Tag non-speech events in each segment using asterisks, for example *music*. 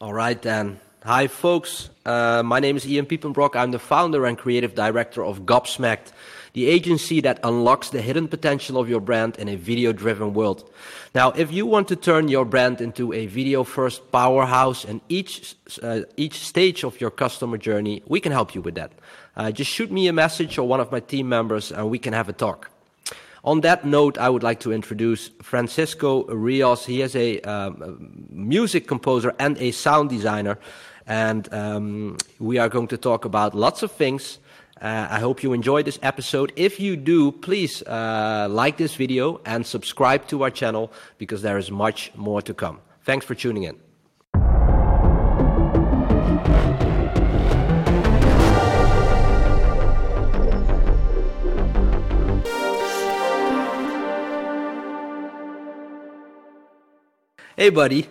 All right, then. Hi, folks. Uh, my name is Ian Piepenbrock. I'm the founder and creative director of Gobsmacked, the agency that unlocks the hidden potential of your brand in a video driven world. Now, if you want to turn your brand into a video first powerhouse in each, uh, each stage of your customer journey, we can help you with that. Uh, just shoot me a message or one of my team members and we can have a talk. On that note, I would like to introduce Francisco Rios. He is a, um, music composer and a sound designer. And um, we are going to talk about lots of things. Uh, I hope you enjoyed this episode. If you do, please uh, like this video and subscribe to our channel because there is much more to come. Thanks for tuning in. Hey, buddy.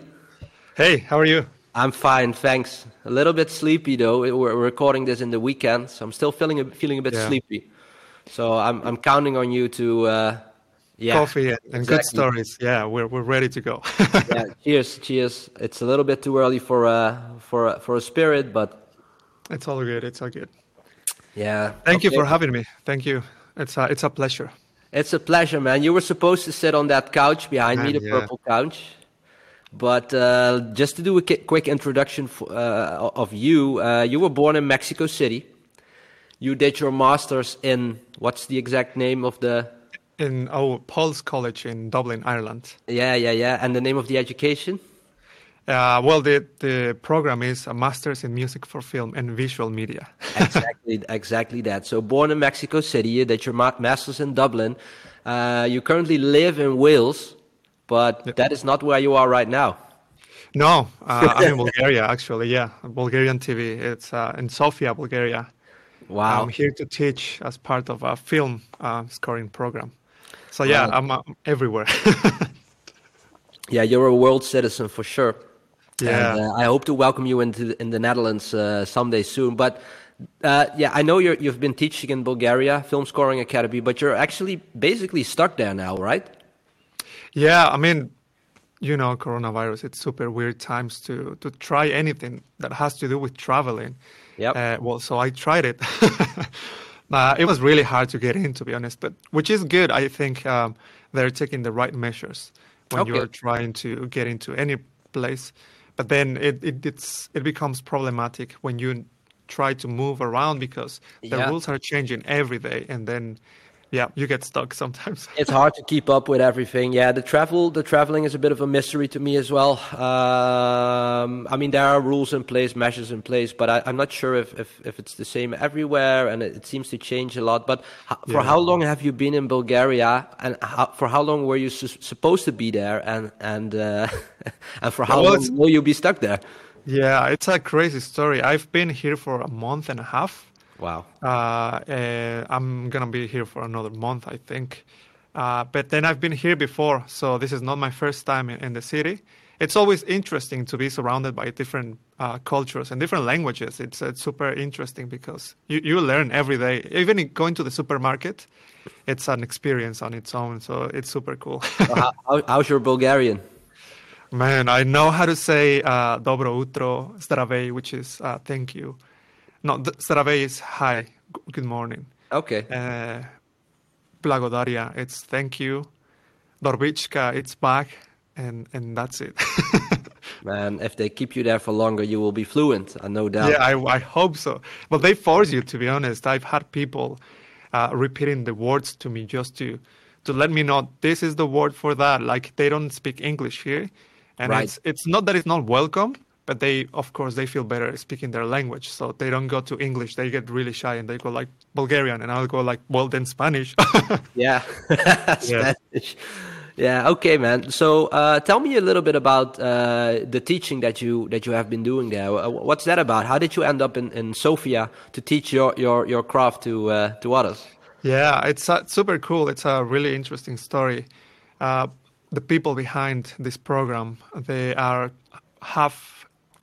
Hey, how are you? I'm fine, thanks. A little bit sleepy though. We're recording this in the weekend, so I'm still feeling a, feeling a bit yeah. sleepy. So I'm I'm counting on you to uh, yeah coffee and, exactly. good stories. Yeah, we're we're ready to go. *laughs* yeah, cheers, cheers. It's a little bit too early for uh for for a spirit, but it's all good. It's all good. Yeah. Thank okay. you for having me. Thank you. It's a, it's a pleasure. It's a pleasure, man. You were supposed to sit on that couch behind man, me, the yeah. purple couch. But uh, just to do a quick introduction for, uh, of you, uh, you were born in Mexico City. You did your master's in what's the exact name of the? In oh, Pulse College in Dublin, Ireland. Yeah, yeah, yeah. And the name of the education? Uh, well, the the program is a master's in music for film and visual media. *laughs* exactly, exactly that. So, born in Mexico City, you did your ma- master's in Dublin. Uh, you currently live in Wales but yeah. that is not where you are right now. No, uh, I'm in *laughs* Bulgaria actually. Yeah, Bulgarian TV. It's uh, in Sofia, Bulgaria. Wow. I'm here to teach as part of a film uh, scoring program. So yeah, I'm uh, everywhere. *laughs* yeah, you're a world citizen for sure. Yeah. And, uh, I hope to welcome you into in the Netherlands uh, someday soon. But yeah, I know you have been teaching in Bulgaria, Film Scoring Academy, but you're actually basically stuck there now, right? Yeah, I mean, you know, coronavirus, it's super weird times to to try anything that has to do with traveling. Yeah. Uh, well, so I tried it. *laughs* uh, it was really hard to get in, to be honest, but which is good. I think um, they're taking the right measures when okay. you're trying to get into any place. But then it, it it's it becomes problematic when you try to move around because the yeah. rules are changing every day, and then yeah, you get stuck sometimes. *laughs* it's hard to keep up with everything. Yeah, the travel, the traveling is a bit of a mystery to me as well. Um, I mean, there are rules in place, measures in place, but I, am not sure if, if, if, it's the same everywhere, and it, it seems to change a lot. But for yeah. how long have you been in Bulgaria, and how, for how long were you su- supposed to be there, and and uh, *laughs* and for how well, long will you be stuck there? Yeah, it's a crazy story. I've been here for a month and a half Wow. Uh, uh, I'm gonna be here for another month, I think. Uh, but then I've been here before, so this is not my first time in, in the city. It's always interesting to be surrounded by different uh, cultures and different languages. It's, it's super interesting because you, you learn every day. Even going to the supermarket, it's an experience on its own. So it's super cool. *laughs* how, how's your Bulgarian? Man, I know how to say uh, dobro utro, zdravej, which is uh, thank you. No, Zdravej is hi, good morning. Okay. Uh, Blagodaria, it's thank you. Dorbichka, it's back, and and that's it. *laughs* Man, if they keep you there for longer, you will be fluent, uh, no doubt. Yeah, I, I hope so. But they force you, to be honest. I've had people uh, repeating the words to me just to to let me know this is the word for that. Like they don't speak English here, and right. it's it's not that it's not welcome, but they of course they feel better speaking their language. So they don't go to english. They get really shy and they go like bulgarian and i'll go like well then spanish. *laughs* *laughs* Yeah. Spanish. Yeah okay man. So uh, tell me a little bit about uh, the teaching that you that you have been doing there. What's that about? How did you end up in, in sofia to teach your your, your craft to uh, to others? Yeah it's uh, super cool. It's a really interesting story. Uh, the people behind this program they are half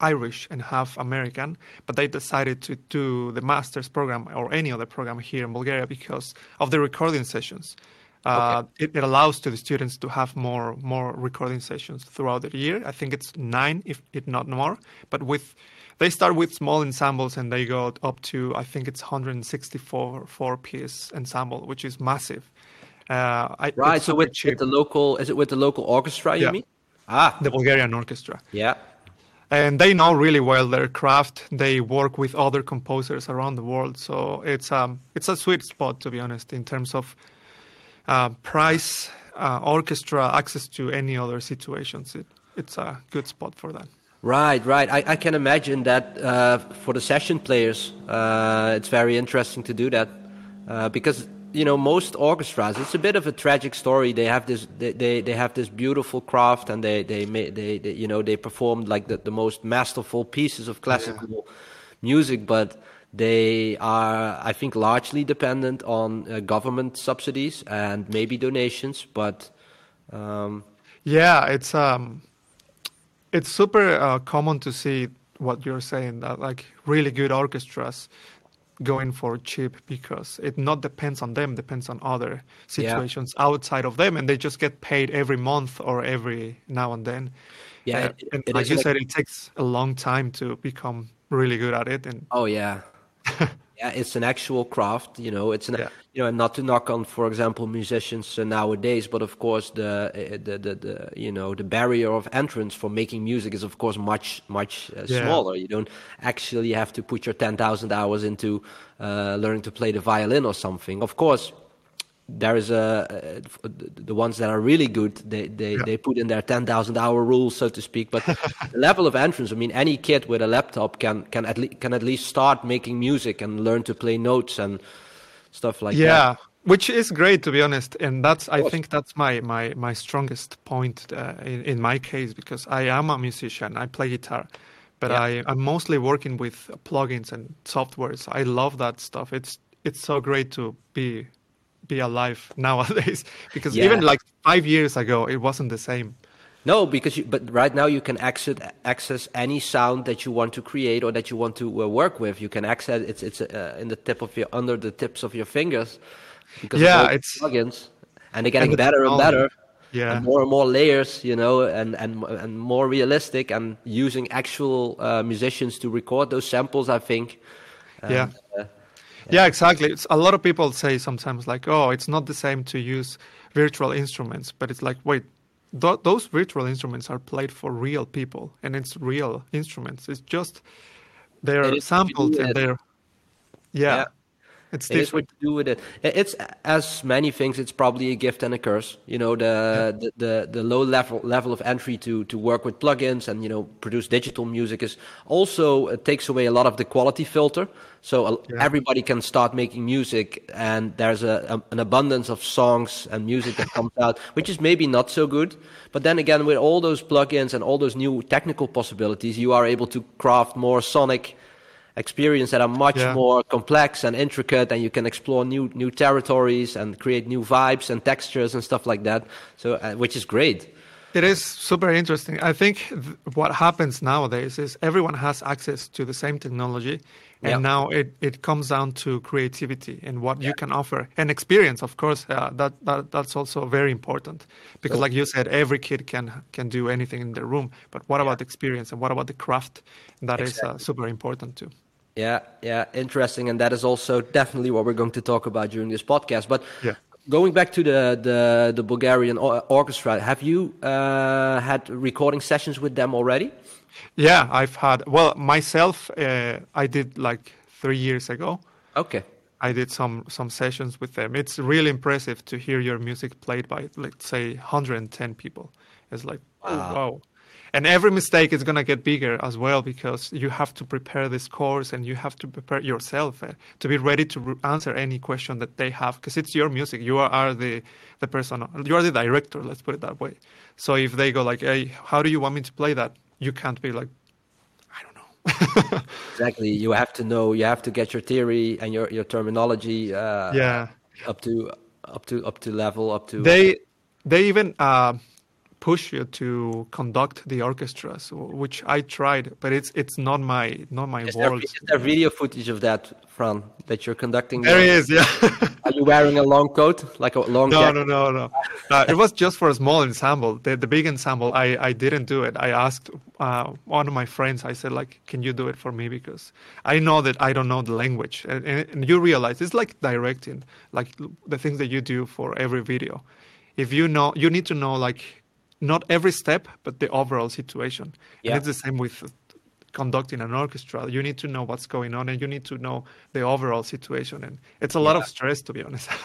Irish and half American, but they decided to do the master's program or any other program here in Bulgaria because of the recording sessions. Uh, okay. it, it, allows to the students to have more more recording sessions throughout the year. I think it's nine, if, if not more. But with they start with small ensembles and they go up to I think it's 164 four piece ensemble, which is massive. Uh, I, right. So with, with, the local, is it with the local orchestra? You yeah. mean? Ah, the Bulgarian orchestra. Yeah. And they know really well their craft. They work with other composers around the world, so it's um it's a sweet spot to be honest in terms of uh, price, uh, orchestra, access to any other situations. It, it's a good spot for that. Right, right. I, I can imagine that uh, for the session players, uh, it's very interesting to do that uh, because you know most orchestras. It's a bit of a tragic story. They have this, they, they, they have this beautiful craft, and they they, they, they you know they perform like the, the most masterful pieces of classical yeah. music, but they are, I think, largely dependent on uh, government subsidies and maybe donations. But um, yeah, it's um, it's super uh, common to see what you're saying that like really good orchestras going for cheap because it not depends on them depends on other situations yeah. outside of them and they just get paid every month or every now and then yeah uh, it, and it like you like, said it takes a long time to become really good at it and oh yeah, *laughs* it's an actual craft. You know, it's an yeah. you know, and not to knock on, for example, musicians uh, nowadays, but of course the, uh, the, the the you know the barrier of entrance for making music is of course much much uh, yeah. smaller. You don't actually have to put your ten thousand hours into uh, learning to play the violin or something. Of course, there is a uh, the ones that are really good they they, yeah. they put in their 10,000 hour rule so to speak but *laughs* the level of entrance i mean any kid with a laptop can can at least can at least start making music and learn to play notes and stuff like yeah. that yeah which is great to be honest and that's i think that's my my my strongest point uh, in, in my case because i am a musician i play guitar but yeah. I, i'm mostly working with plugins and softwares i love that stuff it's it's so great to be be alive *laughs* nowadays. *laughs* Because yeah. even like five years ago it wasn't the same. No because you, but right now you can access access any sound that you want to create or that you want to uh, work with. You can access it's it's uh, in the tip of your under the tips of your fingers because yeah it's plugins. And they're getting and better and better. Yeah. And more and more layers you know and and and more realistic and using actual uh, musicians to record those samples i think. Yeah. Uh, yeah, exactly. It's, a lot of people say sometimes like, "Oh, it's not the same to use virtual instruments," but it's like, wait, th- those virtual instruments are played for real people, and it's real instruments. It's just they're sampled and they're yeah. yeah. It's it is what to do with it. It's as many things. It's probably a gift and a curse. You know, the, yeah. the, the the low level level of entry to to work with plugins and you know produce digital music is also it takes away a lot of the quality filter. So uh, yeah. everybody can start making music, and there's a, a, an abundance of songs and music that comes out, which is maybe not so good. But then again, with all those plugins and all those new technical possibilities, you are able to craft more sonic experience that are much yeah. more complex and intricate and you can explore new new territories and create new vibes and textures and stuff like that. So uh, which is great. It is super interesting. I think th- what happens nowadays is everyone has access to the same technology and yep. now it, it comes down to creativity and what you can offer. And experience of course uh, that, that that's also very important. Because so, like you said every kid can can do anything in their room. But what yeah. about experience and what about the craft? That exactly. is uh, super important too. Yeah yeah interesting. And that is also definitely what we're going to talk about during this podcast. But yeah. going back to the the, the Bulgarian orchestra, have you uh, had recording sessions with them already? Yeah, I've had. Well, myself, uh, I did like three years ago. Okay. I did some some sessions with them. It's really impressive to hear your music played by, let's say, 110 people. It's like, wow. Oh, wow. And every mistake is gonna get bigger as well because you have to prepare this course and you have to prepare yourself uh, to be ready to answer any question that they have because it's your music. You are the the person. You are the director. Let's put it that way. So if they go like, "Hey, how do you want me to play that?" You can't be like I don't know. *laughs* exactly. You have to know. You have to get your theory and your your terminology. Uh, yeah. Up to up to up to level up to. They they even uh, push you to conduct the orchestras, which I tried, but it's it's not my not my is world. There, is there video footage of that, Fran, that you're conducting? There is, yeah. *laughs* Are you wearing a long coat, like a long? No, jacket? no, no, no. Uh, it was just for a small ensemble. The, the big ensemble, I, I didn't do it. I asked uh, one of my friends. I said, like, can you do it for me because I know that I don't know the language, and, and you realize it's like directing, like the things that you do for every video. If you know, you need to know like not every step, but the overall situation. Yeah. And it's the same with conducting an orchestra, you need to know what's going on and you need to know the overall situation. And it's a yeah. lot of stress, to be honest. *laughs*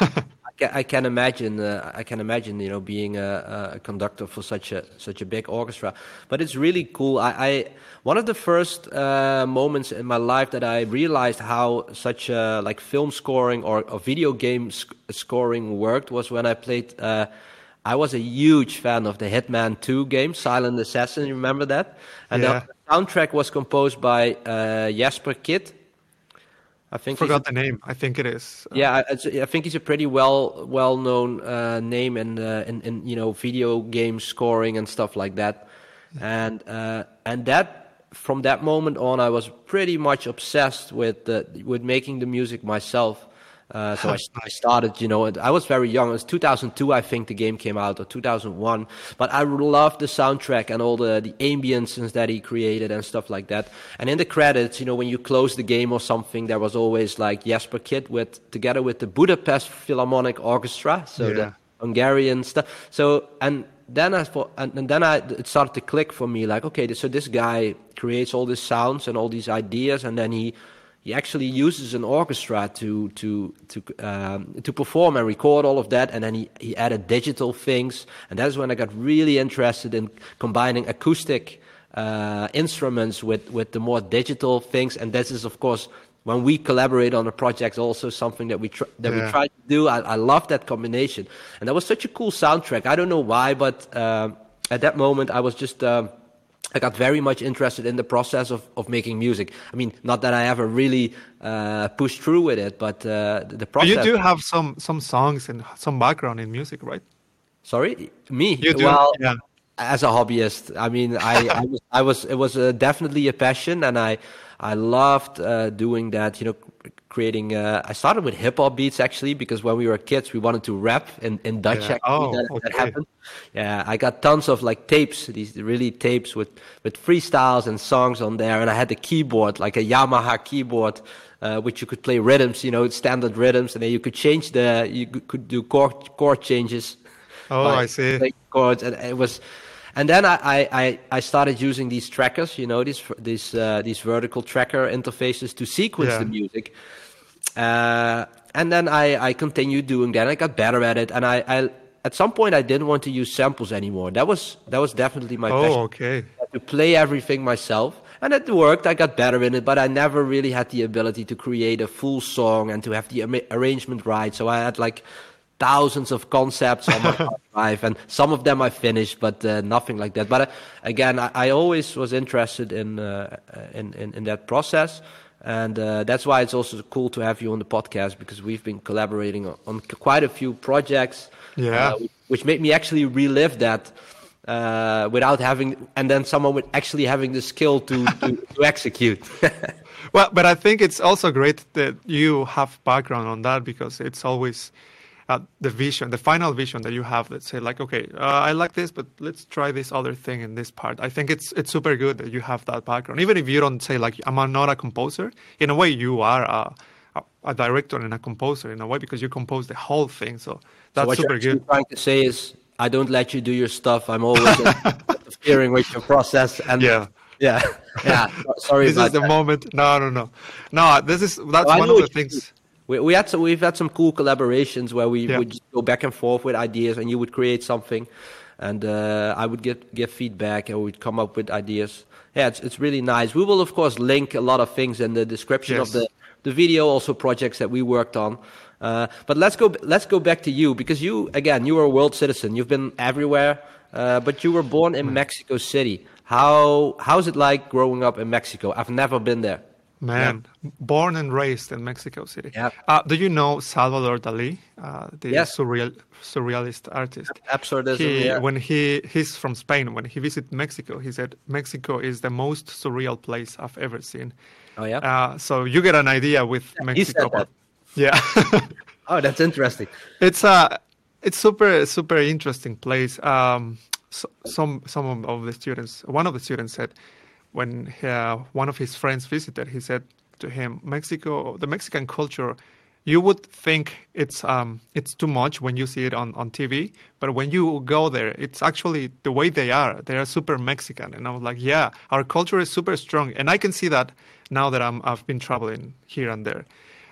I, can, imagine. Uh, I can imagine, you know, being a, a, conductor for such a such a big orchestra. But it's really cool. I, I one of the first uh, moments in my life that I realized how such a, like film scoring or, or video game sc- scoring worked was when I played. Uh, I was a huge fan of the Hitman 2 game, Silent Assassin. You remember that? And yeah. the soundtrack was composed by uh, Jesper Kyd. I think forgot the name. I think it is. Yeah, I, I think he's a pretty well well known uh, name in, uh, in, in you know video game scoring and stuff like that. And uh, and that from that moment on, I was pretty much obsessed with the, with making the music myself. Uh, so I, I, started, you know, I was very young. It was 2002, I think the game came out, or 2001. But I loved the soundtrack and all the, the ambiences that he created and stuff like that. And in the credits, you know, when you close the game or something, there was always like Jesper Kyd with, together with the Budapest Philharmonic Orchestra. So yeah. the Hungarian stuff. So, and then I thought, and, then I, it started to click for me, like, okay, so this guy creates all these sounds and all these ideas, and then he he actually uses an orchestra to to to um, to perform and record all of that, and then he, he added digital things, and that's when I got really interested in combining acoustic uh, instruments with with the more digital things, and this is of course when we collaborate on a project, also something that we tr- that yeah. we try to do. I, I, love that combination, and that was such a cool soundtrack. I don't know why, but uh, at that moment I was just. Um, I got very much interested in the process of, of making music. I mean, not that I ever really uh, pushed through with it, but uh, the process. But you do have some some songs and some background in music, right? Sorry, me. You do, well, yeah. As a hobbyist, I mean, I, *laughs* I was, I was, it was uh, definitely a passion, and I, I loved uh, doing that. You know, creating. Uh, I started with hip hop beats actually because when we were kids, we wanted to rap in, in Dutch. Yeah. Actually, oh, that, okay. that, happened. Yeah, I got tons of like tapes, these really tapes with with freestyles and songs on there, and I had the keyboard, like a Yamaha keyboard. Uh, which you could play rhythms, you know, standard rhythms, and then you could change the, you could do chord chord changes. *laughs* Oh, I see. Chords, and it was, and then I, I, I started using these trackers, you know, these these uh, these vertical tracker interfaces to sequence yeah. the music. Uh, and then I, I continued doing that. I got better at it, and I, I at some point I didn't want to use samples anymore. That was that was definitely my oh, passion. okay. To play everything myself, and it worked. I got better in it, but I never really had the ability to create a full song and to have the arrangement right. So I had like thousands of concepts on my *laughs* drive, and some of them I finished, but uh, nothing like that. But uh, again, I, I, always was interested in, uh, in, in in that process. And uh, that's why it's also cool to have you on the podcast because we've been collaborating on, on quite a few projects. Yeah. Uh, which made me actually relive that uh, without having, and then someone with actually having the skill to, *laughs* to, to execute. *laughs* well, but I think it's also great that you have background on that because it's always uh, the vision, the final vision that you have that say like, okay, uh, I like this, but let's try this other thing in this part. I think it's it's super good that you have that background, even if you don't say like I'm not a composer. In a way, you are a, a, a director and a composer in a way because you compose the whole thing. So that's so what super you're good. Trying to say is, I don't let you do your stuff. I'm always *laughs* interfering with your process. And yeah. Yeah, yeah. *laughs* Sorry. this is the that. moment. No, no, no, no. This is that's one of the things we, we had some, we've had some cool collaborations where we yeah. would just go back and forth with ideas, and you would create something, and uh, I would get give feedback, and we'd come up with ideas. Yeah, it's it's really nice. We will of course link a lot of things in the description yes. of the the video, also projects that we worked on. Uh, but let's go let's go back to you because you again you are a world citizen. You've been everywhere, uh, but you were born in Mexico City. How how's it like growing up in Mexico? I've never been there. Man, yeah. born and raised in Mexico City. Yeah. Uh, do you know Salvador Dali, uh, the yes. surreal surrealist artist? Absurdism. He, yeah. When he he's from Spain, when he visited Mexico, he said Mexico is the most surreal place I've ever seen. Oh yeah. Uh, so you get an idea with yeah, Mexico. But, yeah. *laughs* oh, that's interesting. It's a it's super super interesting place. Um, so, some some of the students, one of the students said, when uh, one of his friends visited, he said to him, Mexico, the Mexican culture you would think it's um, it's too much when you see it on, on TV, but when you go there, it's actually the way they are. They are super Mexican, and I was like, yeah, our culture is super strong, and I can see that now that I'm I've been traveling here and there.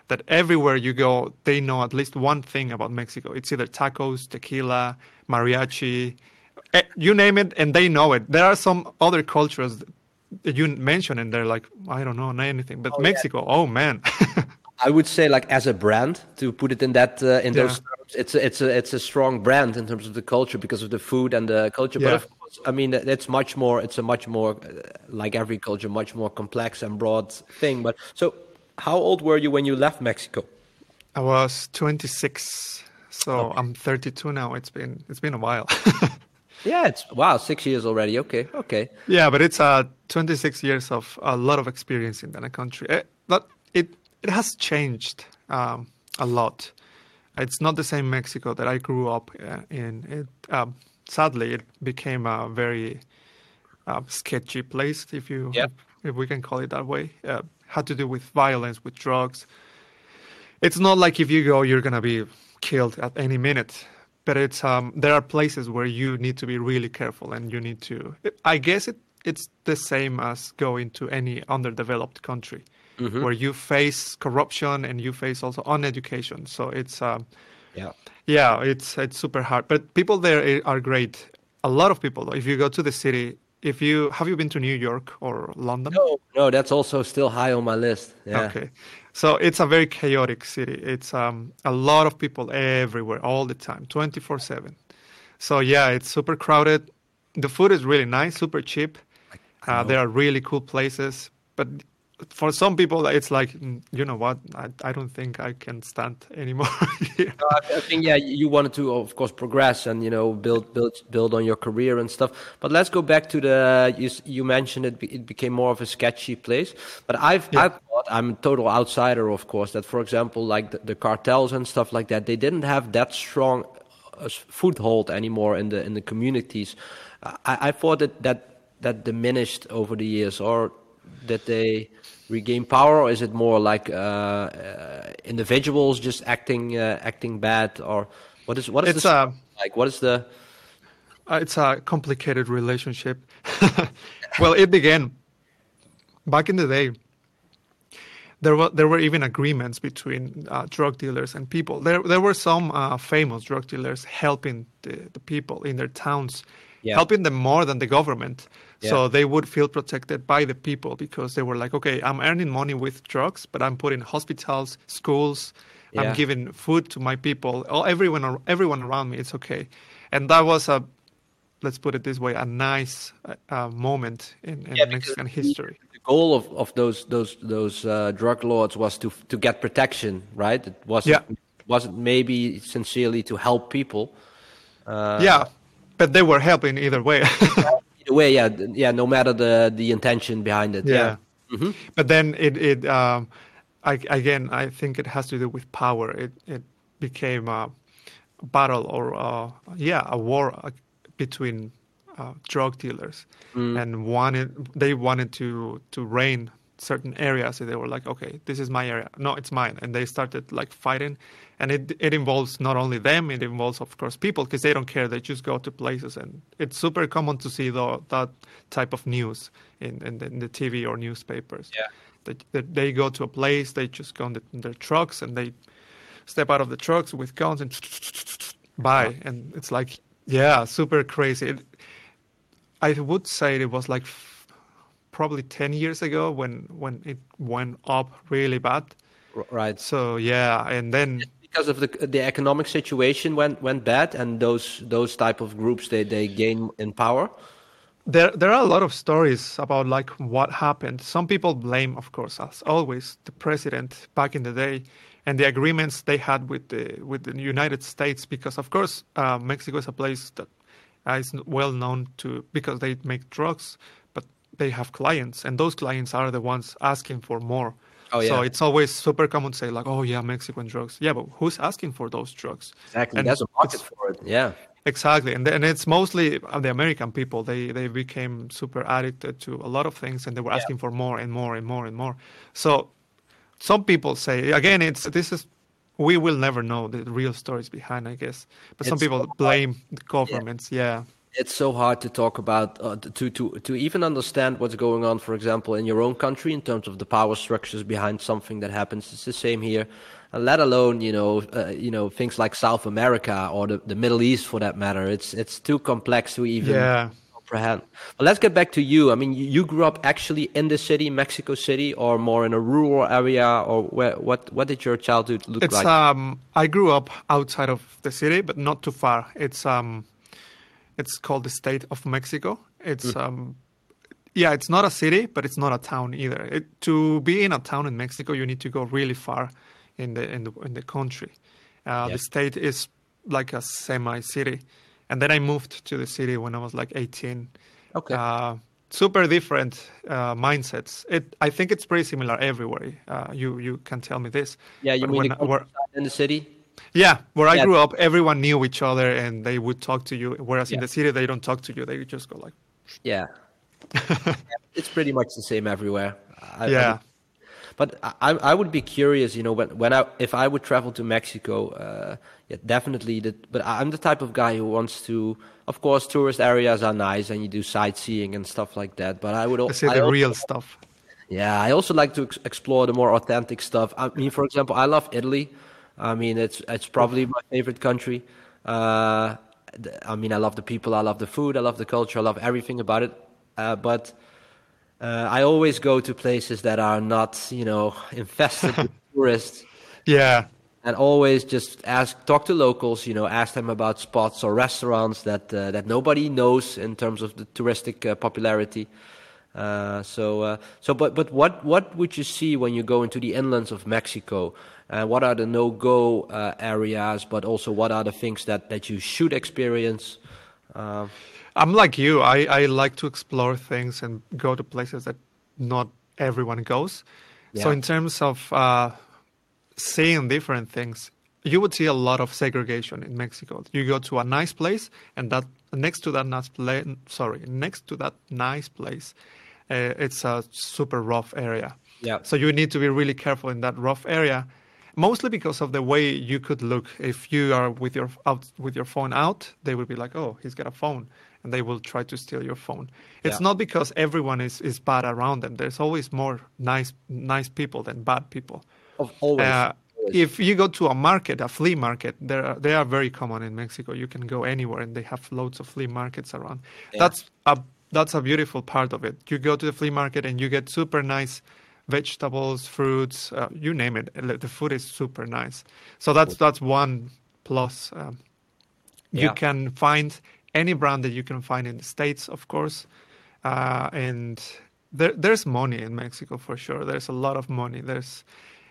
That everywhere you go, they know at least one thing about Mexico. It's either tacos, tequila, mariachi, eh, you name it, and they know it. There are some other cultures you mention, and they're like, I don't know anything, but oh, Mexico, yeah. oh man. *laughs* I would say like as a brand to put it in that uh, in yeah. those terms, it's a, it's a it's a strong brand in terms of the culture because of the food and the culture. Yeah. But of course, I mean it's much more. It's a much more uh, like every culture, much more complex and broad thing. But so, how old were you when you left Mexico? I was 26, so okay. I'm 32 now. It's been it's been a while. *laughs* yeah, it's wow, six years already. Okay, okay. Yeah, but it's uh 26 years of a lot of experience in that country. It, but it it has changed um, a lot. It's not the same Mexico that I grew up uh, in. It, um, sadly, it became a very uh, sketchy place, if you if, if, we can call it that way. Uh, had to do with violence, with drugs. It's not like if you go, you're gonna be killed at any minute. But it's um, there are places where you need to be really careful, and you need to. I guess it it's the same as going to any underdeveloped country mm-hmm. where you face corruption and you face also uneducation. So it's um, yeah, yeah, it's it's super hard. But people there are great. A lot of people. If you go to the city, if you have you been to New York or London? No, no, that's also still high on my list. Yeah. Okay, so it's a very chaotic city. It's um, a lot of people everywhere, all the time, twenty four seven. So yeah, it's super crowded. The food is really nice, super cheap. Uh, there are really cool places, but for some people it's like mm, you know what? I, I don't think i can stand *laughs* anymore no, I, think yeah you wanted to of course progress and you know build build build on your career and stuff. But let's go back to the you, you mentioned it, it became more of a sketchy place. But i've yeah. i thought i'm a total outsider of course that for example like the, the cartels and stuff like that they didn't have that strong uh, foothold anymore in the in the communities. I, I thought that that that diminished over the years or that they regain power, or is it more like uh, uh, individuals just acting uh, acting bad, or what is what is it's a, like? What is the? it's a complicated relationship. *laughs* well, it began back in the day. There were there were even agreements between uh, drug dealers and people. There there were some uh, famous drug dealers helping the, the people in their towns, yeah. helping them more than the government. Yeah. So they would feel protected by the people because they were like, okay, I'm earning money with drugs, but I'm putting hospitals, schools, yeah. I'm giving food to my people. All, everyone, everyone around me, it's okay. And that was a, let's put it this way, a nice uh, moment in, in yeah, Mexican history. The goal of, of those those those uh, drug lords was to to get protection, right? It wasn't yeah. wasn't maybe sincerely to help people. Uh, yeah, but they were helping either way. Way, yeah, yeah. No matter the the intention behind it. Yeah. yeah. Mm-hmm. But then it it um, I, again, I think it has to do with power. It it became a battle or uh, yeah, a war uh, between uh, drug dealers, mm. and wanted they wanted to to reign certain areas. So they were like, okay, this is my area. No, it's mine, and they started like fighting. And it it involves not only them it involves of course people because they don't care. They just go to places. And it's super common to see though, that type of news in, in, the, in the tv or newspapers. Yeah. That, that they go to a place they just go in, the, in, their trucks and they step out of the trucks with guns and buy. And it's like yeah super crazy. It, i would say it was like probably 10 years ago when when it went up really bad right so yeah and then because of the the economic situation went went bad, and those those type of groups they they gain in power. There there are a lot of stories about like what happened. Some people blame, of course, as always, the president back in the day and the agreements they had with the with the United States, because of course uh, Mexico is a place that is well known to because they make drugs, but they have clients, and those clients are the ones asking for more. Oh, yeah. So it's always super common to say like, "Oh yeah, Mexican drugs." Yeah, but who's asking for those drugs? Exactly. And There's a market for it. Yeah. Exactly, and and it's mostly uh, the American people. They they became super addicted to a lot of things, and they were yeah. asking for more and more and more and more. So, some people say again, it's this is we will never know the real stories behind, I guess. But it's some people blame the governments. yeah. yeah it's so hard to talk about uh, to to to even understand what's going on for example in your own country in terms of the power structures behind something that happens it's the same here let alone you know uh, you know things like South America or the, the Middle East for that matter. It's it's too complex to even yeah. comprehend. But let's get back to you. I mean, you grew up actually in the city, Mexico City, or more in a rural area, or where? What what did your childhood look it's, like? Um, I grew up outside of the city, but not too far. It's um, it's called the state of Mexico. It's mm. um, yeah, it's not a city, but it's not a town either. It, to be in a town in Mexico, you need to go really far in the in the in the country. Uh, yep. The state is like a semi city, and then I moved to the city when I was like 18. Okay. Uh, super different uh, mindsets. It I think it's pretty similar everywhere. Uh, you you can tell me this. Yeah, you but mean the in the city? Yeah, where I grew up, everyone knew each other and they would talk to you. Whereas yeah. in the city, they don't talk to you. They just go like. Yeah. *laughs* it's pretty much the same everywhere. I, yeah. I but I, I would be curious, you know, when, when I if I would travel to Mexico, uh, yeah, definitely. That, but I'm the type of guy who wants to. Of course, tourist areas are nice, and you do sightseeing and stuff like that. But I would I see the also, real stuff. Yeah, I also like to ex- explore the more authentic stuff. I mean, for example, I love Italy. I mean, it's it's probably my favorite country. Uh, I mean, I love the people, I love the food, I love the culture, I love everything about it. Uh, but uh, I always go to places that are not, you know, *laughs* infested with *laughs* tourists. Yeah. And always just ask, talk to locals, you know, ask them about spots or restaurants that uh, that nobody knows in terms of the touristic uh, popularity. Uh, so, uh, so, but but what what would you see when you go into the inlands of Mexico? Uh, what are the no-go areas? But also, what are the things that that you should experience? I'm like you. I, I like to explore things and go to places that not everyone goes. Yeah. So in terms of uh, seeing different things, you would see a lot of segregation in Mexico. You go to a nice place, and that next to that nice place, sorry, next to that nice place, uh, it's a super rough area. Yeah. So you need to be really careful in that rough area, mostly because of the way you could look. If you are with your out with your phone out, they will be like, "Oh, he's got a phone." and they will try to steal your phone. It's yeah. not because everyone is, is bad around them. There's always more nice nice people than bad people. Of always. Uh, if you go to a market, a flea market, are, they are very common in Mexico. You can go anywhere, and they have loads of flea markets around. Yeah. That's a that's a beautiful part of it. You go to the flea market and you get super nice vegetables, fruits, uh, you name it. The food is super nice. So that's that's one plus. Um, yeah. You can find any brand that you can find in the states, of course, uh, and there, there's money in Mexico for sure. There's a lot of money. There's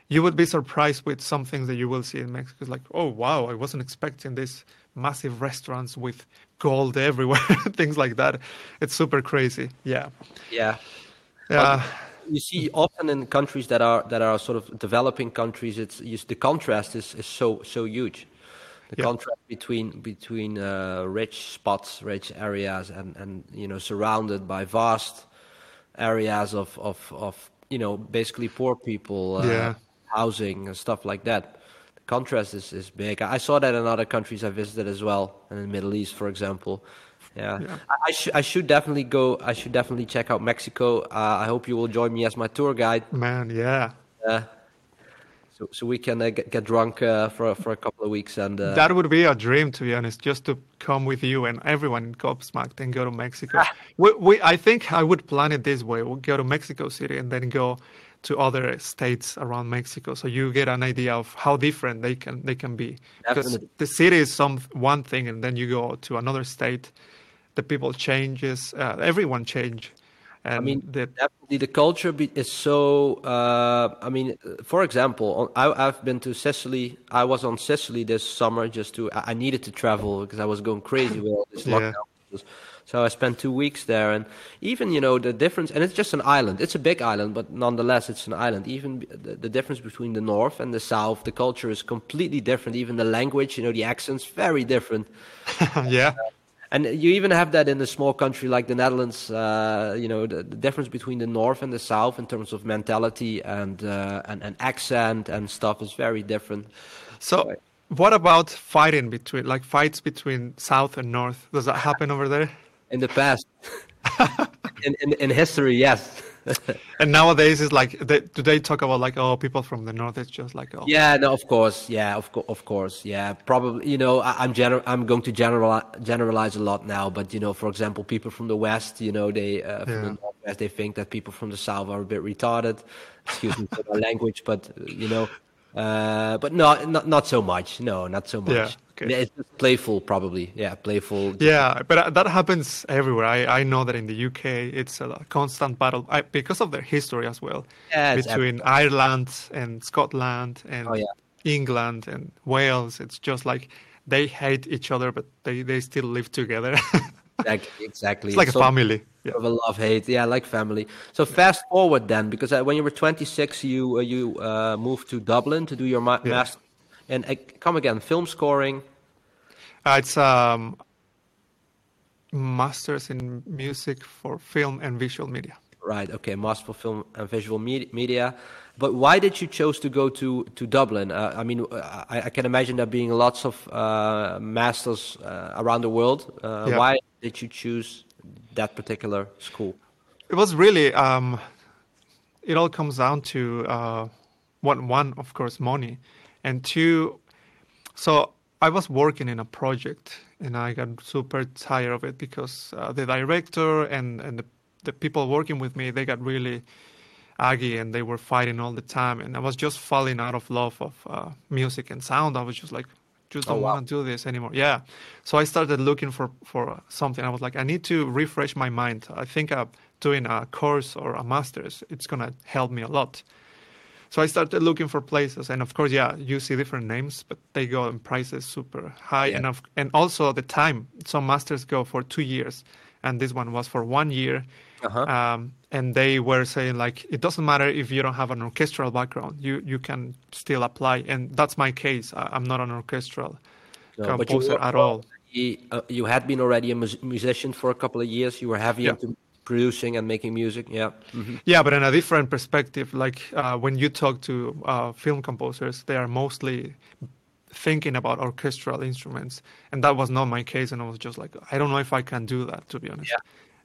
you would be surprised with some things that you will see in Mexico. It's like, oh wow, I wasn't expecting this massive restaurants with gold everywhere, *laughs* things like that. It's super crazy. Yeah. Yeah. Yeah. you see often in countries that are that are sort of developing countries, it's the contrast is, is so so huge the yeah. contrast between between uh, rich spots, rich areas, and and you know surrounded by vast areas of of of you know basically poor people, uh, yeah. housing and stuff like that. Contrast is is big. I saw that in other countries I visited as well, in the Middle East, for example. Yeah, yeah. I, should I should definitely go. I should definitely check out Mexico. Uh, I hope you will join me as my tour guide. Man, yeah. Uh, so, so we can uh, get, get, drunk uh, for for a couple of weeks and uh... that would be a dream to be honest just to come with you and everyone in Gobsmacked and go to Mexico ah. we, we, I think I would plan it this way we'll go to Mexico City and then go to other states around Mexico so you get an idea of how different they can they can be because the city is some one thing and then you go to another state the people changes uh, everyone change and I mean, the, definitely the culture is so. Uh, I mean, for example, I, have been to Sicily. I was on Sicily this summer just to. I needed to travel because I was going crazy with all this *laughs* lockdown. So I spent two weeks there, and even you know the difference. And it's just an island. It's a big island, but nonetheless, it's an island. Even the, the difference between the north and the south, the culture is completely different. Even the language, you know, the accents very different. *laughs* yeah. Uh, and you even have that in a small country like the Netherlands. Uh, you know, the, the, difference between the north and the south in terms of mentality and uh, and, and accent and stuff is very different. So, what about fighting between, like fights between south and north? Does that happen over there? In the past, *laughs* in, in in history, yes. *laughs* and nowadays it's like they, do they talk about like oh people from the north it's just like oh yeah no of course yeah of, co- of course yeah probably you know I, am gener- i'm going to general generalize a lot now but you know for example people from the west you know they uh, from yeah. the northwest they think that people from the south are a bit retarded excuse me for my *laughs* language but you know uh, but no, not not so much. No, not so much. Yeah, okay. It's just playful, probably. Yeah, playful. Yeah, but uh, that happens everywhere. I, I know that in the UK, it's a constant battle I, because of their history as well. Yeah, between Ireland and Scotland and oh, yeah. England and Wales. It's just like they hate each other, but they, they still live together. *laughs* exactly. exactly. It's like so, a family yeah. of a love hate yeah like family so fast forward then because uh, when you were 26 you uh, you uh, moved to dublin to do your ma- yeah. master and uh, come again film scoring uh, it's um masters in music for film and visual media right okay master for film and visual media but why did you choose to go to to Dublin? Uh, I mean, I, I, can imagine there being lots of masters around the world. Yeah. Why did you choose that particular school? It was really. Um, it all comes down to uh, one, one, of course, money, and two. So I was working in a project, and I got super tired of it because uh, the director and and the, the people working with me they got really aggy and they were fighting all the time, and I was just falling out of love of uh, music and sound. I was just like, just don't oh, wow. want to do this anymore. Yeah. So I started looking for, for something. I was like, I need to refresh my mind. I think uh, doing a course or a master's, it's going to help me a lot. So I started looking for places. And of course, yeah, you see different names, but they go in prices super high. Yeah. And, of, and also the time. Some masters go for two years. And this one was for one year. Uh-huh. Um, and they were saying like it doesn't matter if you don't have an orchestral background you you can still apply and that's my case I, am not an orchestral no, composer at all uh, you had been already a musician for a couple of years you were heavy yeah. into producing and making music yeah mm-hmm. yeah but in a different perspective like uh, when you talk to uh, film composers they are mostly thinking about orchestral instruments and that was not my case and i was just like i don't know if i can do that to be honest yeah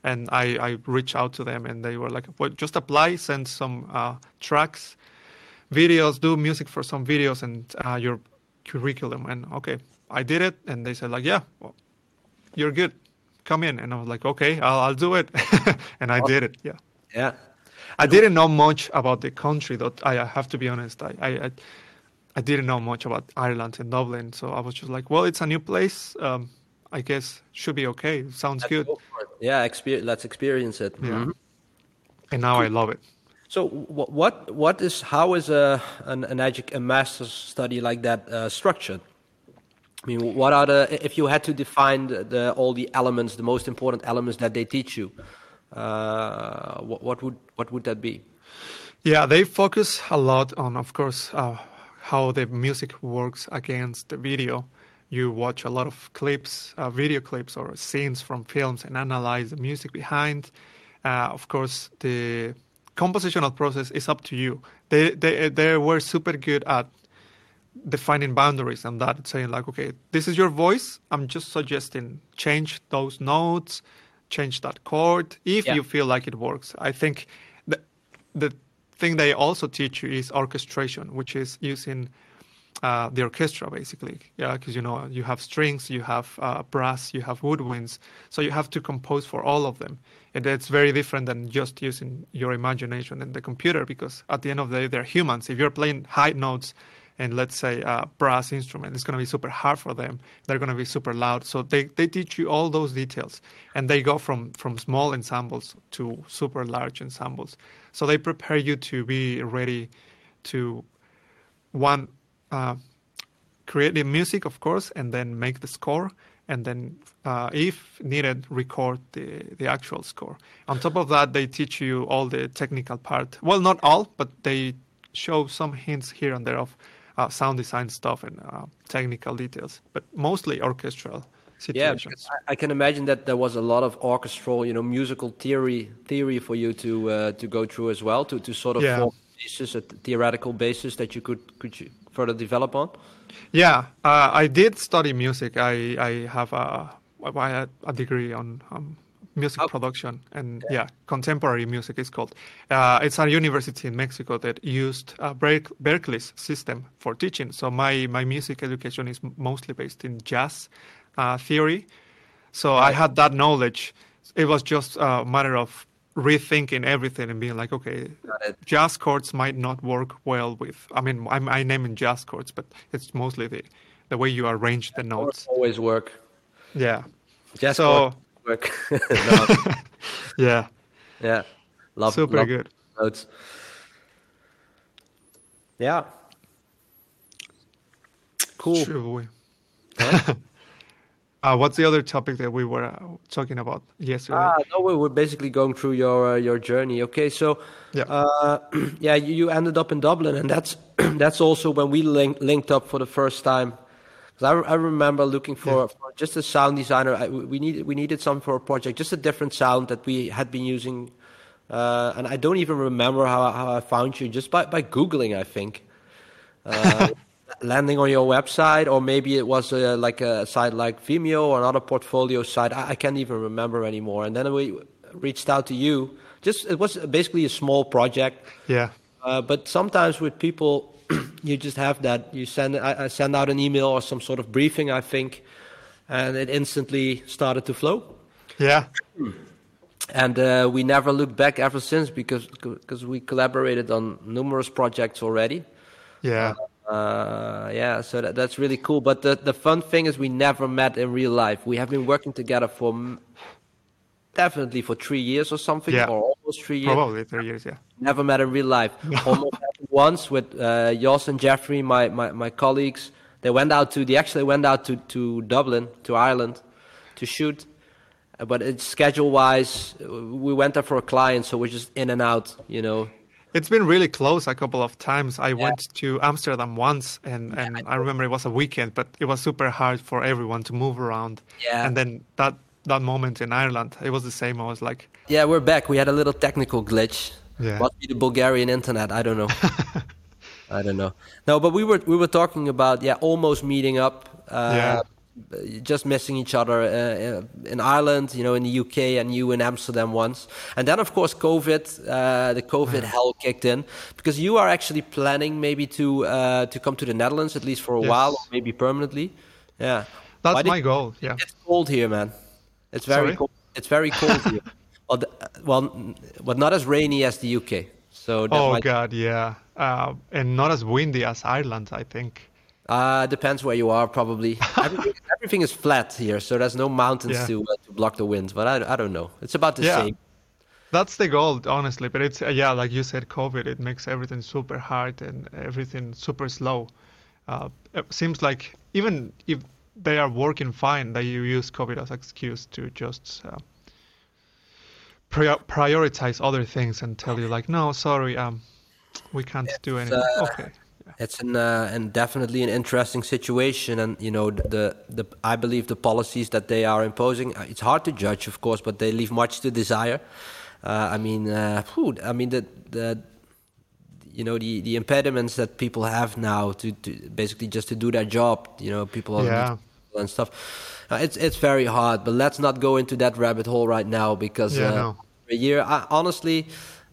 and I, I reached out to them and they were like, well, just apply, send some uh, tracks, videos, do music for some videos and uh, your curriculum. And okay, I did it. And they said like, yeah, well, you're good. Come in. And I was like, okay, I'll, I'll do it. *laughs* and I did it. Yeah. Yeah. I didn't know much about the country though. I have to be honest. I, I, I didn't know much about Ireland and Dublin. So I was just like, well, it's a new place. Um, I guess should be okay. Sounds let's good. Yeah, exper- let's experience it. Yeah. Mm-hmm. And now cool. I love it. So what what is how is a an, an edu- a master's study like that uh, structured? I mean, what are the if you had to define the, the, all the elements, the most important elements that they teach you, uh, what, what would what would that be? Yeah, they focus a lot on, of course, uh, how the music works against the video you watch a lot of clips, uh, video clips or scenes from films and analyze the music behind. Uh, of course, the compositional process is up to you. They, they, they were super good at defining boundaries and that, saying like, okay, this is your voice. I'm just suggesting change those notes, change that chord if yeah. you feel like it works. I think the, the thing they also teach you is orchestration, which is using uh, the orchestra basically yeah because you know you have strings you have uh, brass you have woodwinds so you have to compose for all of them and it's very different than just using your imagination and the computer because at the end of the day they're humans if you're playing high notes and let's say a brass instrument it's going to be super hard for them they're going to be super loud so they, they teach you all those details and they go from from small ensembles to super large ensembles so they prepare you to be ready to one uh, create the music, of course, and then make the score. and then, uh, if needed, record the, the actual score. On top of that, they teach you all the technical part. Well, not all, but they show some hints here and there of uh, sound design stuff and uh, technical details, but mostly orchestral situations. Yeah, I, can imagine that there was a lot of orchestral, you know, musical theory theory for you to uh, to go through as well, to, to sort of yeah. form basis, a theoretical basis that you could could you further develop on. Yeah, uh, I did study music. I I have a I had a degree on um, music oh. production and yeah. yeah. contemporary music is called. Uh, it's a university in Mexico that used uh, Berklee's system for teaching. So my my music education is mostly based in jazz uh, theory. So right. I had that knowledge. It was just a matter of rethinking everything and being like, okay, jazz chords might not work well with. I mean, I'm, I name in jazz chords, but it's mostly the the way you arrange the notes. Always work. Yeah. Jazz so, work. *laughs* *laughs* yeah. Yeah. Love. Super love good. Notes. Yeah. Cool. Sure. Huh? *laughs* Uh, what's the other topic that we were uh, talking about yesterday? Ah, no, we were basically going through your uh, your journey. Okay, so yeah, uh, *clears throat* yeah, you, you, ended up in Dublin, and that's *clears throat* that's also when we link, linked up for the first time. I, I remember looking for, yeah. for just a sound designer. I, we needed we needed some for a project, just a different sound that we had been using, uh, and I don't even remember how how I found you just by by googling. I think. Uh, *laughs* landing on your website, or maybe it was uh, like a site like Vimeo or another portfolio site. I, I, can't even remember anymore. And then we reached out to you. Just it was basically a small project. Yeah. Uh, but sometimes with people, *clears throat* you just have that. You send I, I, send out an email or some sort of briefing, I think, and it instantly started to flow. Yeah. And uh, we never looked back ever since because because we collaborated on numerous projects already. Yeah. Uh, yeah, so that, that's really cool. But the, the fun thing is, we never met in real life. We have been working together for m- definitely for three years or something, yeah. or almost three years. Probably three years, yeah. Never met in real life. *laughs* almost once with uh, Jos and Jeffrey, my, my, my colleagues. They went out to, they actually went out to, to Dublin, to Ireland, to shoot. Uh, but it's schedule wise, we went there for a client, so we're just in and out, you know. It's been really close a couple of times. I yeah. went to Amsterdam once, and, yeah, and I, I, remember it was a weekend, but it was super hard for everyone to move around. Yeah. And then that that moment in Ireland, it was the same. I was like, Yeah, we're back. We had a little technical glitch. Yeah. Must be the Bulgarian internet. I don't know. *laughs* I don't know. No, but we were we were talking about yeah, almost meeting up. Uh, yeah just missing each other uh, uh, in Ireland, you know, in the UK, and you in Amsterdam once. And then, of course, COVID, uh, the COVID hell kicked in because you are actually planning maybe to uh, to come to the Netherlands at least for a yes. while, or maybe permanently. Yeah, that's my goal. Yeah, it's cold here, man. It's very Sorry? cold. It's very cold here. *laughs* Well, the, well, but not as rainy as the UK. So oh might... god, yeah, uh, and not as windy as Ireland, I think. Uh, depends where you are, probably. *laughs* Everything, everything is flat here, so there's no mountains yeah. to, uh, to block the wind. But I, I don't know. It's about the yeah. same. That's the goal, honestly. But it's uh, yeah, like you said, COVID. It makes everything super hard and everything super slow. Uh, it seems like even if they are working fine, that you use COVID as excuse to just uh, prioritize other things and tell you like, no, sorry, um, we can't it's, do anything. Uh, okay it's an uh, and definitely an interesting situation, and you know the the I believe the policies that they are imposing. Uh, it's hard to judge, of course, but they leave much to desire. Uh, I mean, uh, whew, I mean the the you know the the impediments that people have now to, to basically just to do their job. You know, people yeah. and stuff. Uh, it's it's very hard, but let's not go into that rabbit hole right now because yeah, uh, no. a year. I, honestly,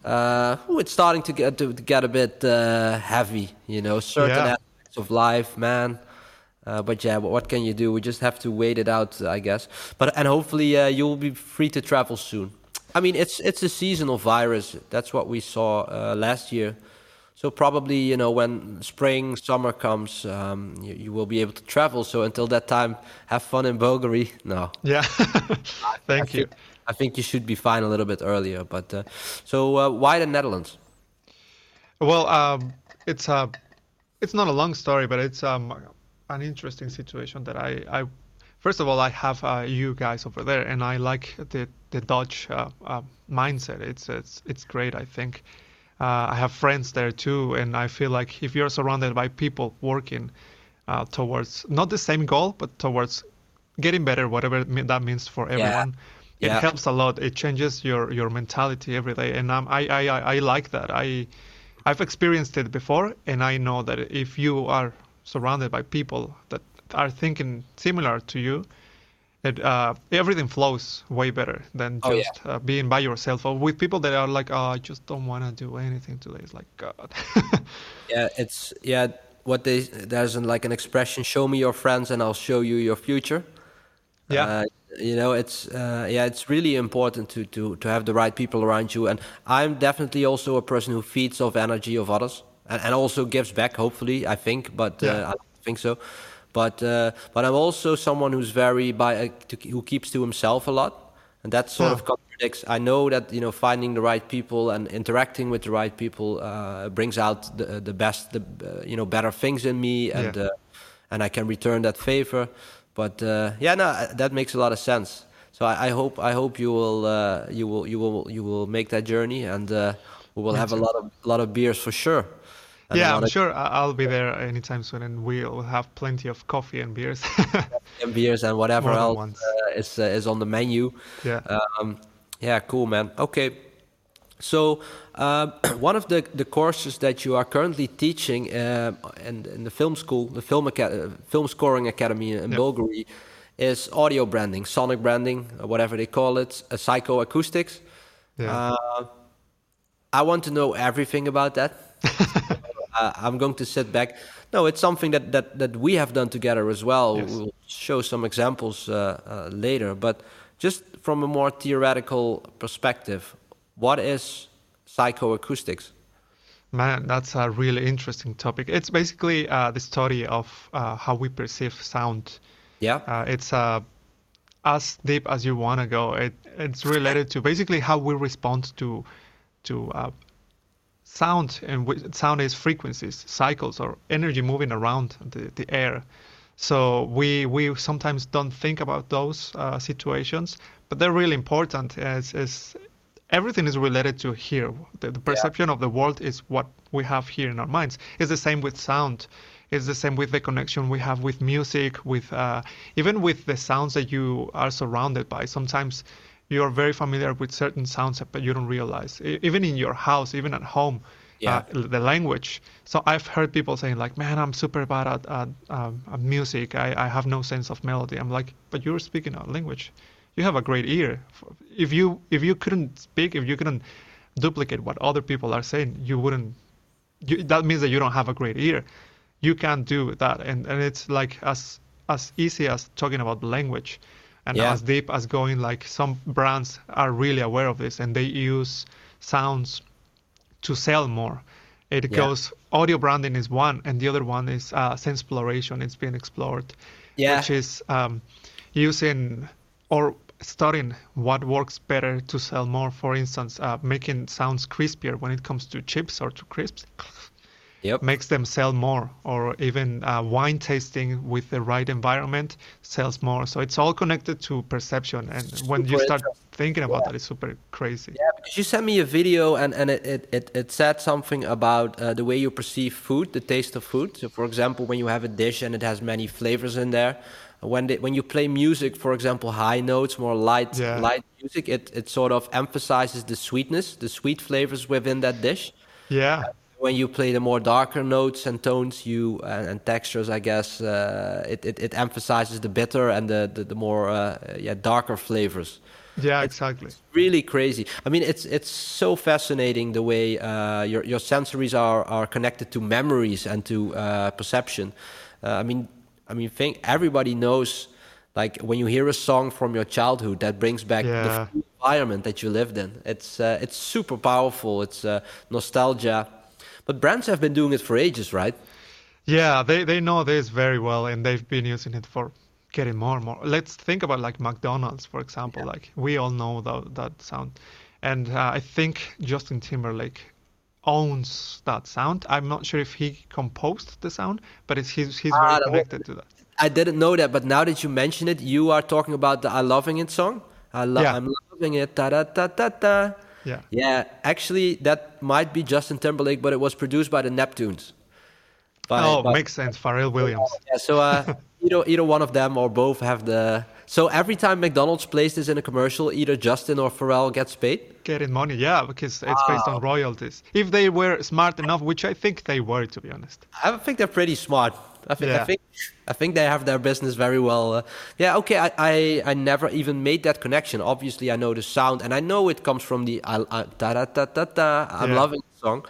uh, ooh, it's starting to get to, get a bit uh, heavy. You know, certain yeah. aspects of life, man. Uh, but yeah, what can you do? We just have to wait it out, I guess. But and hopefully uh, you'll be free to travel soon. I mean, it's it's a seasonal virus. That's what we saw uh, last year. So probably you know when spring, summer comes, um, you, you, will be able to travel. So until that time, have fun in Bulgaria. No. *laughs* Yeah. *laughs* Thank I you. Think, I think you should be fine a little bit earlier. But uh, so uh, why the Netherlands? Well, um, it's a uh, it's not a long story, but it's um, an interesting situation that I, I first of all, I have uh, you guys over there, and I like the the Dutch uh, uh, mindset. It's it's it's great. I think uh, I have friends there too, and I feel like if you're surrounded by people working uh, towards not the same goal, but towards getting better, whatever that means for everyone. Yeah. It yeah. helps a lot. It changes your, your mentality every day, and um, I, I I like that. I I've experienced it before, and I know that if you are surrounded by people that are thinking similar to you, it, uh, everything flows way better than just oh, yeah. uh, being by yourself or with people that are like, oh, I just don't want to do anything today. It's like God. *laughs* yeah, it's yeah. What they there's an, like an expression: "Show me your friends, and I'll show you your future." Yeah. Uh, you know, it's uh, yeah, it's really important to to to have the right people around you. And I'm definitely also a person who feeds off energy of others and, and also gives back. Hopefully, I think, but uh, yeah. I think so. But uh, but I'm also someone who's very by uh, to, who keeps to himself a lot, and that sort yeah. of contradicts. I know that you know finding the right people and interacting with the right people uh, brings out the the best, the uh, you know better things in me, and yeah. Uh, and I can return that favor. But uh, yeah, no, that makes a lot of sense. So I, I hope I hope you will you will you will you will make that journey, and we will have a lot of a lot of beers for sure yeah, I'm sure I'll be there anytime soon, and we'll have plenty of coffee and beers. *laughs* and beers and whatever else uh, is uh, is on the menu. Yeah. Um, yeah, cool, man. Okay. So uh, *clears throat* one of the, the courses that you are currently teaching uh, in, in the film school, the film Aca- film scoring academy in yep. Bulgari, is audio branding, sonic branding, whatever they call it, uh, psychoacoustics. Yeah. Uh, I want to know everything about that. *laughs* uh, I'm going to sit back. No, it's something that, that, that we have done together as well. Yes. We'll show some examples uh, uh, later. But just from a more theoretical perspective, what is psychoacoustics? Man, that's a really interesting topic. It's basically uh, the story of uh, how we perceive sound. Yeah. Uh, it's as deep as you want to go. It, it's related to basically how we respond to to sound and sound is frequencies, cycles, or energy moving around the, the air. So we we sometimes don't think about those uh, situations, but they're really important. As, as everything is related to here. The, the perception yeah. of the world is what we have here in our minds. It's the same with sound. It's the same with the connection we have with music, with uh, even with the sounds that you are surrounded by. Sometimes you're very familiar with certain sounds, but you don't realize. Even in your house, even at home, yeah. Uh, the language. So I've heard people saying like, "Man, I'm super bad at, at, um, at music. I, I have no sense of melody." I'm like, "But you're speaking a language. You have a great ear. If you if you couldn't speak, if you couldn't duplicate what other people are saying, you wouldn't. You, that means that you don't have a great ear. You can't do that, and and it's like as as easy as talking about language and yeah. as deep as going like some brands are really aware of this and they use sounds to sell more it yeah. goes audio branding is one and the other one is uh, exploration it's being explored yeah. which is um, using or studying what works better to sell more for instance uh, making sounds crispier when it comes to chips or to crisps yep. makes them sell more, or even uh, wine tasting with the right environment sells more. So it's all connected to perception, and super when you start thinking about yeah. that, it's super crazy. Yeah, because you sent me a video, and and it it, it, it said something about uh, the way you perceive food, the taste of food. So, for example, when you have a dish and it has many flavors in there. When, they, when you play music, for example, high notes, more light yeah. light music, it, it sort of emphasizes the sweetness, the sweet flavors within that dish. Yeah when you play the more darker notes and tones you and, and textures i guess uh, it, it, it, emphasizes the bitter and the, the, the more uh, yeah darker flavors. Yeah exactly. it's really crazy. I mean it's it's so fascinating the way uh, your your sensories are are connected to memories and to uh, perception. Uh, i mean i mean think everybody knows like when you hear a song from your childhood that brings back yeah. the environment that you lived in it's uh, it's super powerful. It's nostalgia but brands have been doing it for ages, right? Yeah, they, they know this very well and they've been using it for getting more and more. Let's think about like McDonald's, for example. Yeah. Like we all know that, that sound. And uh, I think Justin Timberlake owns that sound. I'm not sure if he composed the sound, but it's, he's, he's ah, very connected to that. I didn't know that, but now that you mention it, you are talking about the "I Loving It" song. I lo- yeah. I'm loving it. Da da da da da. Yeah. Yeah. Actually, that might be Justin Timberlake, but it was produced by the Neptunes. By, oh, by, makes sense. Pharrell Williams. Yeah. So uh, *laughs* either either one of them or both have the. So every time McDonald's plays this in a commercial, either Justin or Pharrell gets paid. Getting money, yeah, because it's wow. based on royalties. If they were smart enough, which I think they were, to be honest. I think they're pretty smart. I think yeah. I think I think they have their business very well. Uh, yeah, okay. I, I, I never even made that connection. Obviously, I know the sound, and I know it comes from the uh, da da da da da. I'm yeah. loving the song,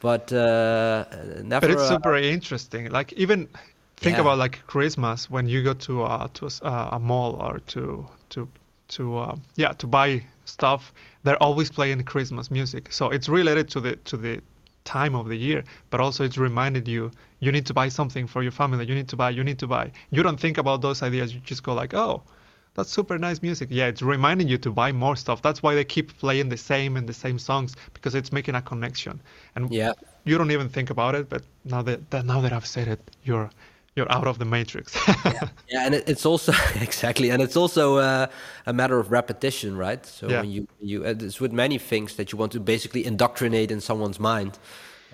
but uh, never. But it's uh, super interesting. Like even think yeah. about like Christmas when you go to uh, to a, uh, a mall or to to to uh, yeah to buy stuff. They're always playing Christmas music, so it's related to the to the time of the year, but also it's reminded you you need to buy something for your family. You need to buy. You need to buy. You don't think about those ideas. You just go like, oh, that's super nice music. Yeah, it's reminding you to buy more stuff. That's why they keep playing the same and the same songs because it's making a connection. And yeah, you don't even think about it, but now that, that now that I've said it, you're you're out of the matrix. yeah. *laughs* yeah, and it's also *laughs* exactly, and it's also uh, a matter of repetition, right? So yeah. when you you it's with many things that you want to basically indoctrinate in someone's mind.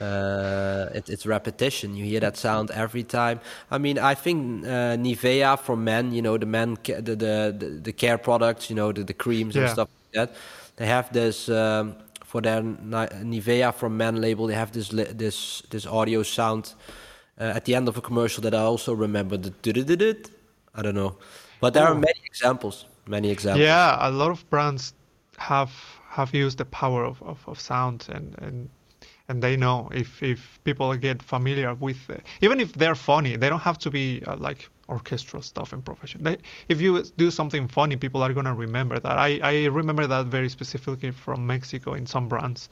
Uh, it, it's repetition. You hear that sound every time. I mean, I think uh, Nivea for men, you know, the men, the the, the care products, you know, the, the creams yeah. and stuff like that. They have this um, for their Nivea for men label. They have this this this audio sound uh, at the end of a commercial that I also remember. The did I don't know, but there are many examples. Many examples. Yeah, a lot of brands have have used the power of, of, of sound and, and and they know if if people get familiar with uh, even if they're funny they don't have to be uh, like orchestral stuff in profession they, if you do something funny people are going to remember that I, I remember that very specifically from mexico in some brands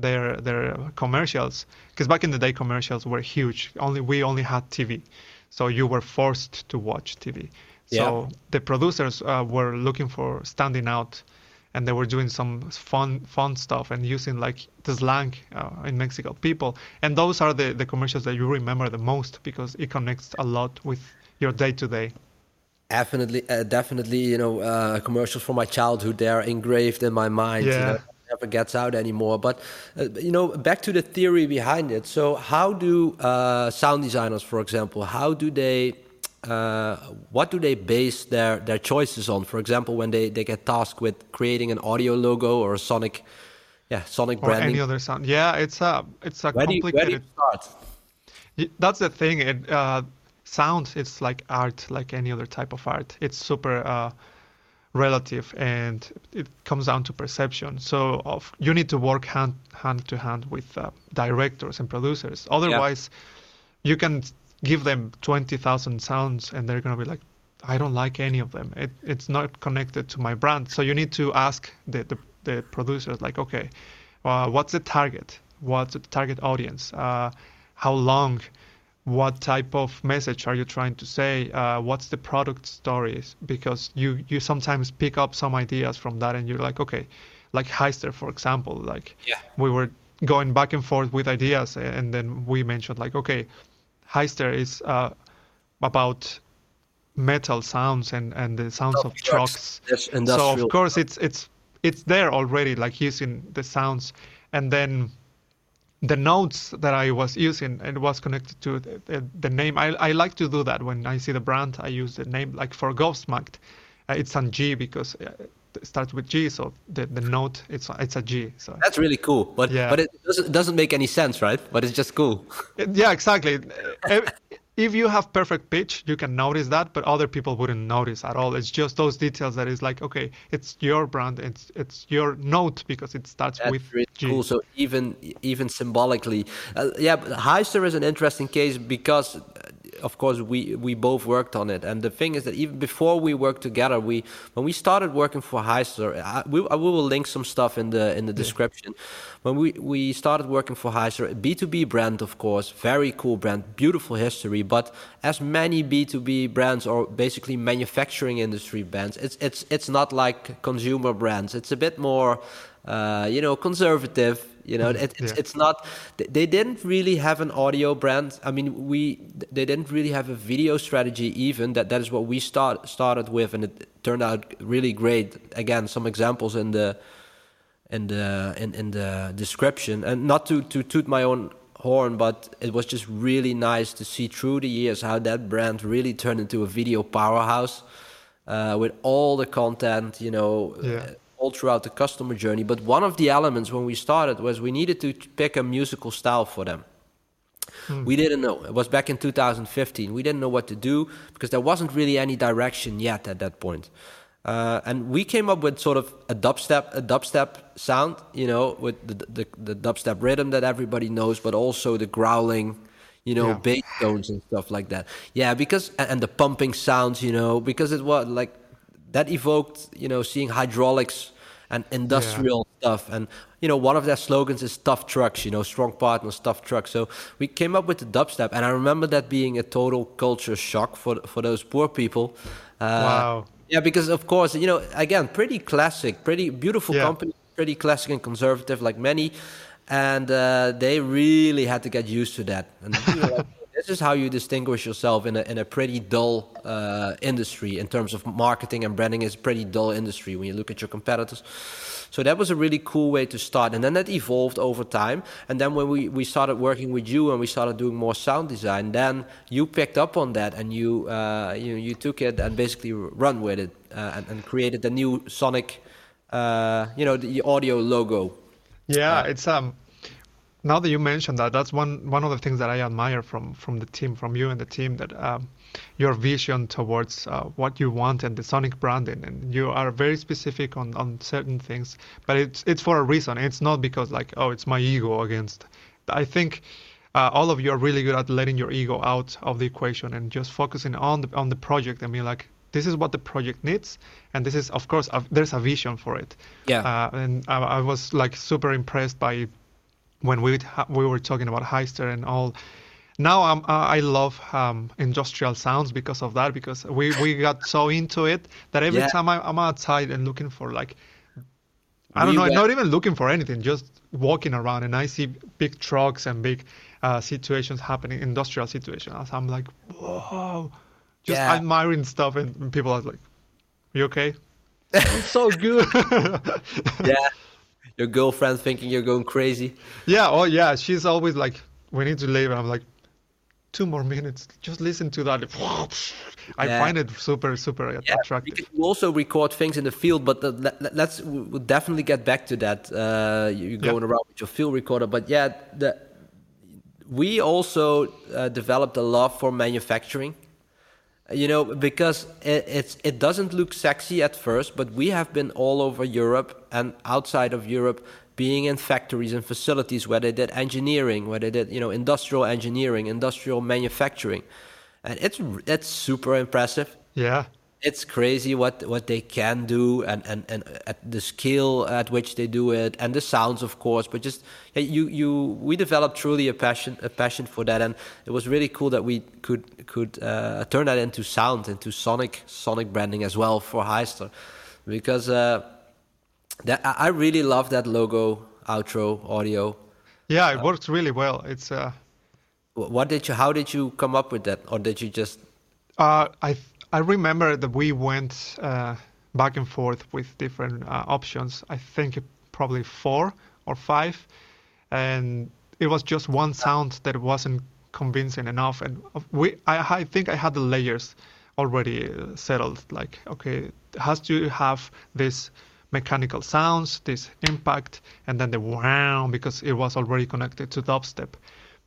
their their commercials because back in the day commercials were huge. Only we only had tv so you were forced to watch tv so yeah. the producers uh, were looking for standing out and they were doing some fun fun stuff and using like the slang uh, in Mexico. People and those are the the commercials that you remember the most because it connects a lot with your day to day definitely uh, definitely you know uh, commercials from my childhood. They're engraved in my mind yeah. You know, never gets out anymore but uh, you know back to the theory behind it so how do uh, sound designers for example how do they uh, what do they base their, their choices on? For example, when they, they get tasked with creating an audio logo or a sonic, yeah, sonic or branding. any other sound. Yeah, it's a it's a where complicated. You, where do you start? That's the thing. It uh, sound. It's like art, like any other type of art. It's super uh, relative, and it comes down to perception. So of, you need to work hand hand to hand with uh, directors and producers. Otherwise, yeah. you can give them 20,000 sounds and they're going to be like, I don't like any of them. It, it's not connected to my brand. So you need to ask the, the, the producers, like, okay, uh, what's the target? What's the target audience? Uh, how long? What type of message are you trying to say? Uh, what's the product stories? Because you, you sometimes pick up some ideas from that and you're like, okay, like Hyster, for example, like yeah. we were going back and forth with ideas and then we mentioned like, okay, Hyster is uh, about metal sounds and, and the sounds of trucks. Yes, so of course it's it's it's there already, like using the sounds, and then the notes that I was using it was connected to the, the, the, name. I I like to do that when I see the brand. I use the name like for Gobsmacked, uh, it's on G because uh, it starts with G, so the, the note it's it's a G. So that's really cool, but yeah. but it doesn't doesn't make any sense, right? But it's just cool. yeah, exactly. *laughs* if you have perfect pitch, you can notice that, but other people wouldn't notice at all. It's just those details that is like, okay, it's your brand, it's it's your note because it starts That's with really G. cool. So even even symbolically, uh, yeah, Hyster is an interesting case because of course we we both worked on it. And the thing is that even before we worked together we when we started working for Hyster I, we, I, we will link some stuff in the in the description. When we we started working for Hyster B2B brand of course very cool brand beautiful history. But as many B2B brands or basically manufacturing industry brands it's it's it's not like consumer brands. It's a bit more uh, you know, conservative. You know, it, it's yeah. it's not. They didn't really have an audio brand. I mean, we they didn't really have a video strategy even. That that is what we start started with, and it turned out really great. Again, some examples in the in the in, in the description, and not to to toot my own horn, but it was just really nice to see through the years how that brand really turned into a video powerhouse uh, with all the content, you know, yeah. All throughout the customer journey. But one of the elements when we started was we needed to pick a musical style for them. Hmm. We didn't know. It was back in 2015. We didn't know what to do because there wasn't really any direction yet at that point. Uh, and we came up with sort of a dubstep, a dubstep sound, you know, with the, the, the dubstep rhythm that everybody knows, but also the growling, you know, yeah. bass tones and stuff like that. Yeah, because and the pumping sounds, you know, because it was like that evoked, you know, seeing hydraulics and industrial yeah. stuff. And you know, one of their slogans is "tough trucks," you know, strong partners, tough trucks. So we came up with the dubstep, and I remember that being a total culture shock for for those poor people. Uh, wow. Yeah, because of course, you know, again, pretty classic, pretty beautiful yeah. company, pretty classic and conservative, like many and uh, they really had to get used to that. And you know, this is how you distinguish yourself in a in a pretty dull uh, industry in terms of marketing and branding. is a pretty dull industry when you look at your competitors. So that was a really cool way to start, and then that evolved over time. And then when we, we started working with you and we started doing more sound design, then you picked up on that and you uh, you you took it and basically run with it uh, and, and created the new Sonic, uh, you know, the audio logo. Yeah, it's um now that you mentioned that, that's one one of the things that I admire from from the team, from you and the team, that um, your vision towards uh, what you want and the Sonic branding, and you are very specific on on certain things. But it's it's for a reason. It's not because like oh it's my ego against. I think. Uh, all of you are really good at letting your ego out of the equation and just focusing on the on the project and being like, this is what the project needs and this is of course a, there's a vision for it yeah uh, and I, I, was like super impressed by when we we were talking about Hyster and all. Now I'm, I love um, industrial sounds because of that because we, we got so into it that every yeah. time I, am outside and looking for like I don't we know, went... not even looking for anything, just walking around and I see big trucks and big uh, situations happening, industrial situations. I'm like, whoa, just yeah. admiring stuff, and people are like, "You okay?" *laughs* so good. yeah, your girlfriend thinking you're going crazy. Yeah, oh yeah, she's always like, we need to leave. And I'm like, two more minutes. Just listen to that. *laughs* I yeah. find it super, super yeah, attractive. You also record things in the field, but the, let, us we'll definitely get back to that. Uh, you're going yeah. around with your field recorder, but yeah, the, we also uh, developed a love for manufacturing you know because it, it's it doesn't look sexy at first but we have been all over europe and outside of europe being in factories and facilities where they did engineering where they did you know industrial engineering industrial manufacturing. And it's it's super impressive. Yeah it's crazy what what they can do and, and, and at the skill at which they do it and the sounds of course but just you you we developed truly a passion a passion for that. And it was really cool that we could could uh, turn that into sound into sonic sonic branding as well for Hyster because uh, that I really love that logo outro audio. Yeah it uh, works really well. It's uh what did you how did you come up with that? Or did you just uh, I I remember that we went uh, back and forth with different uh, options. I think probably four or five, and it was just one sound that wasn't convincing enough. And we, I, I think I had the layers already uh, settled. Like, okay, has to have this mechanical sounds, this impact, and then the wow because it was already connected to dubstep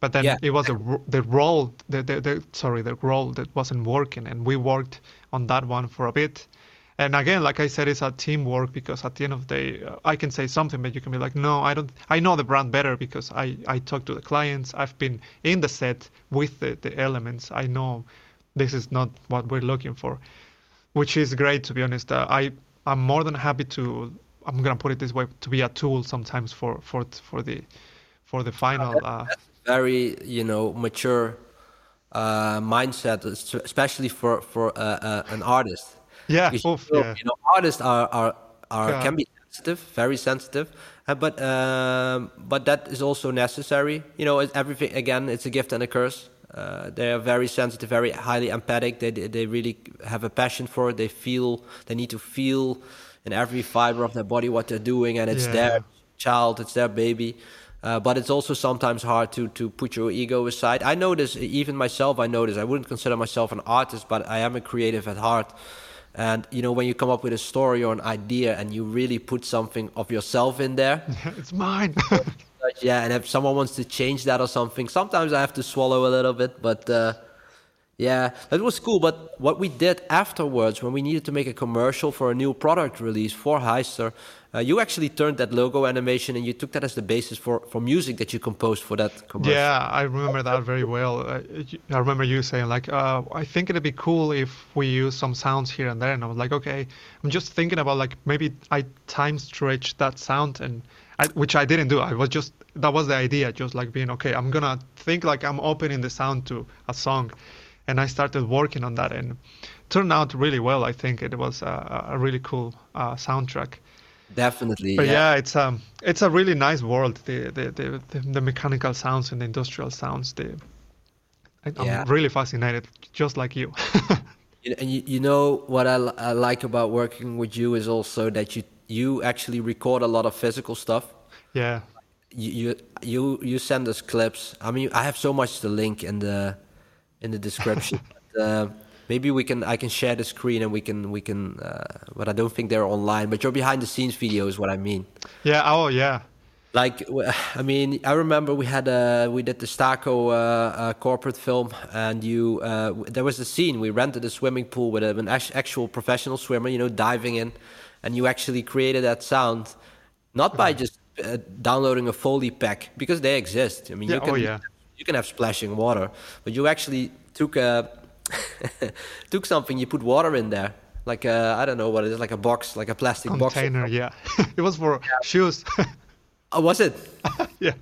but then yeah. it was a, the role the, the, the, sorry the role that wasn't working and we worked on that one for a bit. And again like i said it's a teamwork because at the end of the day uh, i can say something but you can be like no i don't i know the brand better because i i talk to the clients. I've been in the set with the, the elements. I know this is not what we're looking for which is great to be honest. Uh, i i'm more than happy to i'm gonna put it this way to be a tool sometimes for for for the for the final uh, very you know mature uh, mindset, especially for for uh, uh, an artist. Yeah, Oof, yeah. you know, artists are are, are can be sensitive, very sensitive. Uh, but um, but that is also necessary. You know, everything again, it's a gift and a curse. Uh, they are very sensitive, very highly empathic. They they really have a passion for it. They feel they need to feel in every fiber of their body what they're doing, and it's yeah. their child, it's their baby. Uh, but it's also sometimes hard to to put your ego aside. I notice, even myself, I notice. I wouldn't consider myself an artist, but I am a creative at heart. And you know, when you come up with a story or an idea, and you really put something of yourself in there, *laughs* it's mine. *laughs* yeah, and if someone wants to change that or something, sometimes I have to swallow a little bit, but. Uh, yeah, that was cool. But what we did afterwards, when we needed to make a commercial for a new product release for Hyster, uh, you actually turned that logo animation and you took that as the basis for, for music that you composed for that commercial. Yeah, I remember that very well. Uh, I remember you saying like, uh, I think it'd be cool if we use some sounds here and there. And I was like, okay, I'm just thinking about like maybe I time stretch that sound and I, which I didn't do. I was just that was the idea, just like being okay. I'm gonna think like I'm opening the sound to a song and I started working on that and turned out really well. I think it was a, a really cool uh, soundtrack. Definitely. But yeah. yeah, it's um it's a really nice world. The the the, the, the mechanical sounds and the industrial sounds. The I'm yeah. really fascinated, just like you. *laughs* and you, you know what I, I like about working with you is also that you you actually record a lot of physical stuff. Yeah. You you you send us clips. I mean, I have so much to link in the in the description. *laughs* but, uh, maybe we can I can share the screen and we can we can. Uh, but I don't think they're online. But your behind the scenes video is what I mean. Yeah. Oh yeah. Like I mean, I remember we had a we did the Staco uh, uh, corporate film, and you uh, there was a scene we rented a swimming pool with an actual professional swimmer, you know, diving in, and you actually created that sound, not by just uh, downloading a Foley pack because they exist. I mean, yeah, you can oh, yeah you can have splashing water, but you actually took a *laughs* took something, you put water in there, like I don't know what it is, like a box, like a plastic container. box. Container, yeah. *laughs* it was for yeah. shoes. *laughs* oh, was it? yeah.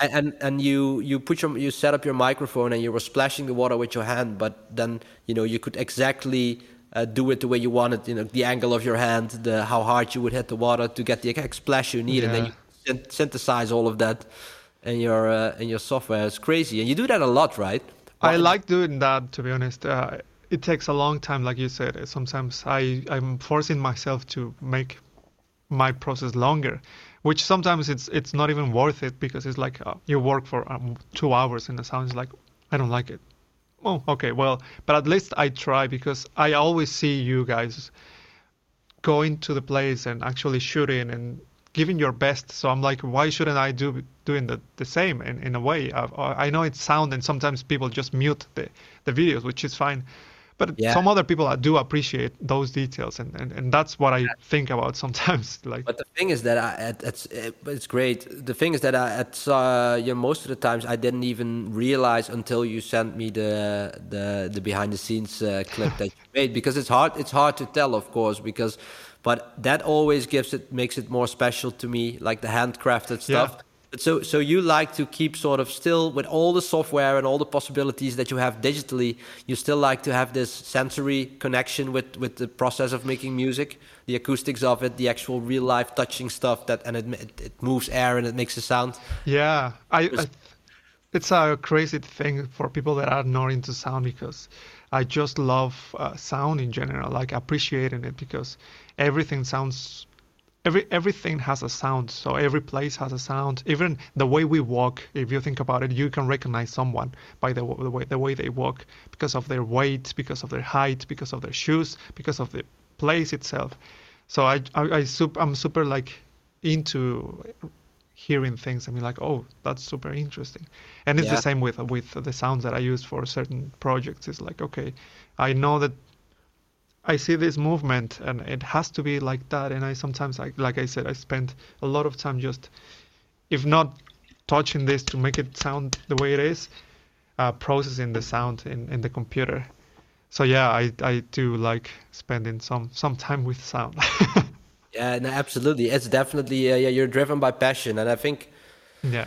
And, and and you you put your you set up your microphone and you were splashing the water with your hand, but then you know you could exactly uh, do it the way you wanted, you know, the angle of your hand, the how hard you would hit the water to get the exact splash you need, yeah. and then you synthesize all of that and your uh, and your software is crazy. And you do that a lot, right? I like doing that. To be honest, uh, it takes a long time, like you said. Sometimes I I'm forcing myself to make my process longer, which sometimes it's it's not even worth it because it's like uh, you work for um, two hours and the sound is like I don't like it. Oh, okay, well, but at least I try because I always see you guys going to the place and actually shooting and giving your best. So I'm like, why shouldn't I do doing the, the same in, in a way? I, I know it's sound and sometimes people just mute the, the videos, which is fine. But yeah. some other people do appreciate those details, and, and, and that's what I think about *laughs* sometimes. Like, but the thing is that I, it's it's great. The thing is that I, at uh, you know, most of the times I didn't even realize until you sent me the the, the behind the scenes uh, clip that you *laughs* made because it's hard it's hard to tell, of course, because but that always gives it makes it more special to me like the handcrafted stuff yeah. So, so you like to keep sort of still with all the software and all the possibilities that you have digitally. You still like to have this sensory connection with with the process of making music, the acoustics of it, the actual real life touching stuff that, and it it moves air and it makes a sound. Yeah, I, I it's a crazy thing for people that are not into sound because I just love uh, sound in general, like appreciating it because everything sounds every everything has a sound so every place has a sound. Even the way we walk if you think about it you can recognize someone by the, the way the way they walk because of their weight because of their height because of their shoes because of the place itself. So i i, I super, i'm super like into hearing things. I mean like oh that's super interesting. And it's yeah. the same with with the sounds that I use for certain projects. It's like okay I know that I see this movement and it has to be like that and I sometimes like like I said I spend a lot of time just if not touching this to make it sound the way it is uh, processing the sound in, in the computer so yeah I, I do like spending some some time with sound *laughs* Yeah, no, absolutely. It's definitely uh, yeah. You're driven by passion, and I think yeah,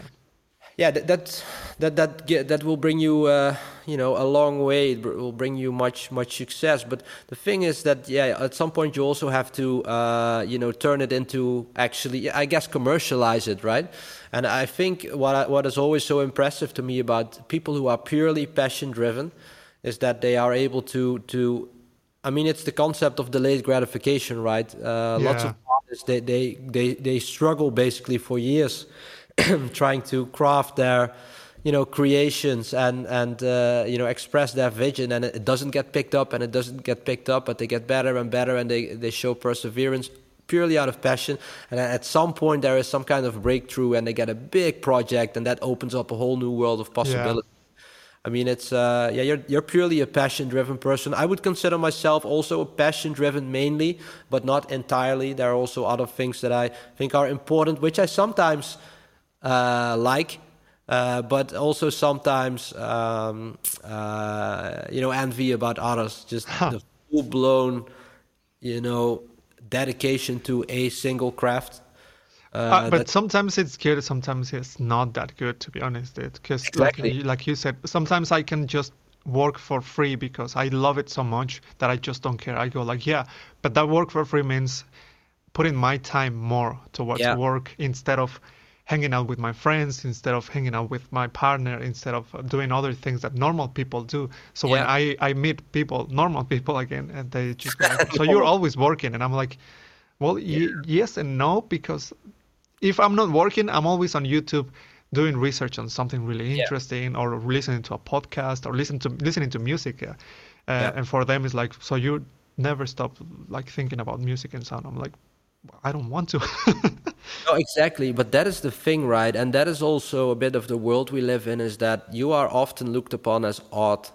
yeah, that that that that, that will bring you, uh, you know, a long way. It will bring you much much success. But the thing is that yeah, at some point you also have to, uh, you know, turn it into actually, I guess, commercialize it, right? And I think what I, what is always so impressive to me about people who are purely passion driven is that they are able to to. I mean, it's the concept of delayed gratification, right? Uh, yeah. Lots of artists they, they they they struggle basically for years *coughs* trying to craft their you know creations and and uh, you know express their vision and it doesn't get picked up and it doesn't get picked up but they get better and better and they they show perseverance purely out of passion and at some point there is some kind of breakthrough and they get a big project and that opens up a whole new world of possibilities yeah. I mean, it's uh, yeah, you're you're purely a passion-driven person. I would consider myself also a passion-driven mainly, but not entirely. There are also other things that I think are important, which I sometimes like, uh, but also sometimes um, uh, you know envy about others. Just huh. the full blown, you know, dedication to a single craft. Uh, uh, but sometimes it's good, sometimes it's not that good, to be honest. Because, exactly. like, like you said, sometimes I can just work for free because I love it so much that I just don't care. I go like, yeah, but that work for free means putting my time more towards yeah. work instead of hanging out with my friends instead of hanging out with my partner instead of doing other things that normal people do so yeah. when i i meet people normal *laughs* people again and they just like, so you're *laughs* always working and i'm like well yeah. y- yes and no because if i'm not working i'm always on youtube doing research on something really interesting yeah. or listening to a podcast or listen to listening to music uh, and for them it's like so you never stop like thinking about music and sound i'm like I don't want to. *laughs* no, exactly. But that is the thing, right? And that is also a bit of the world we live in is that you are often looked upon as odd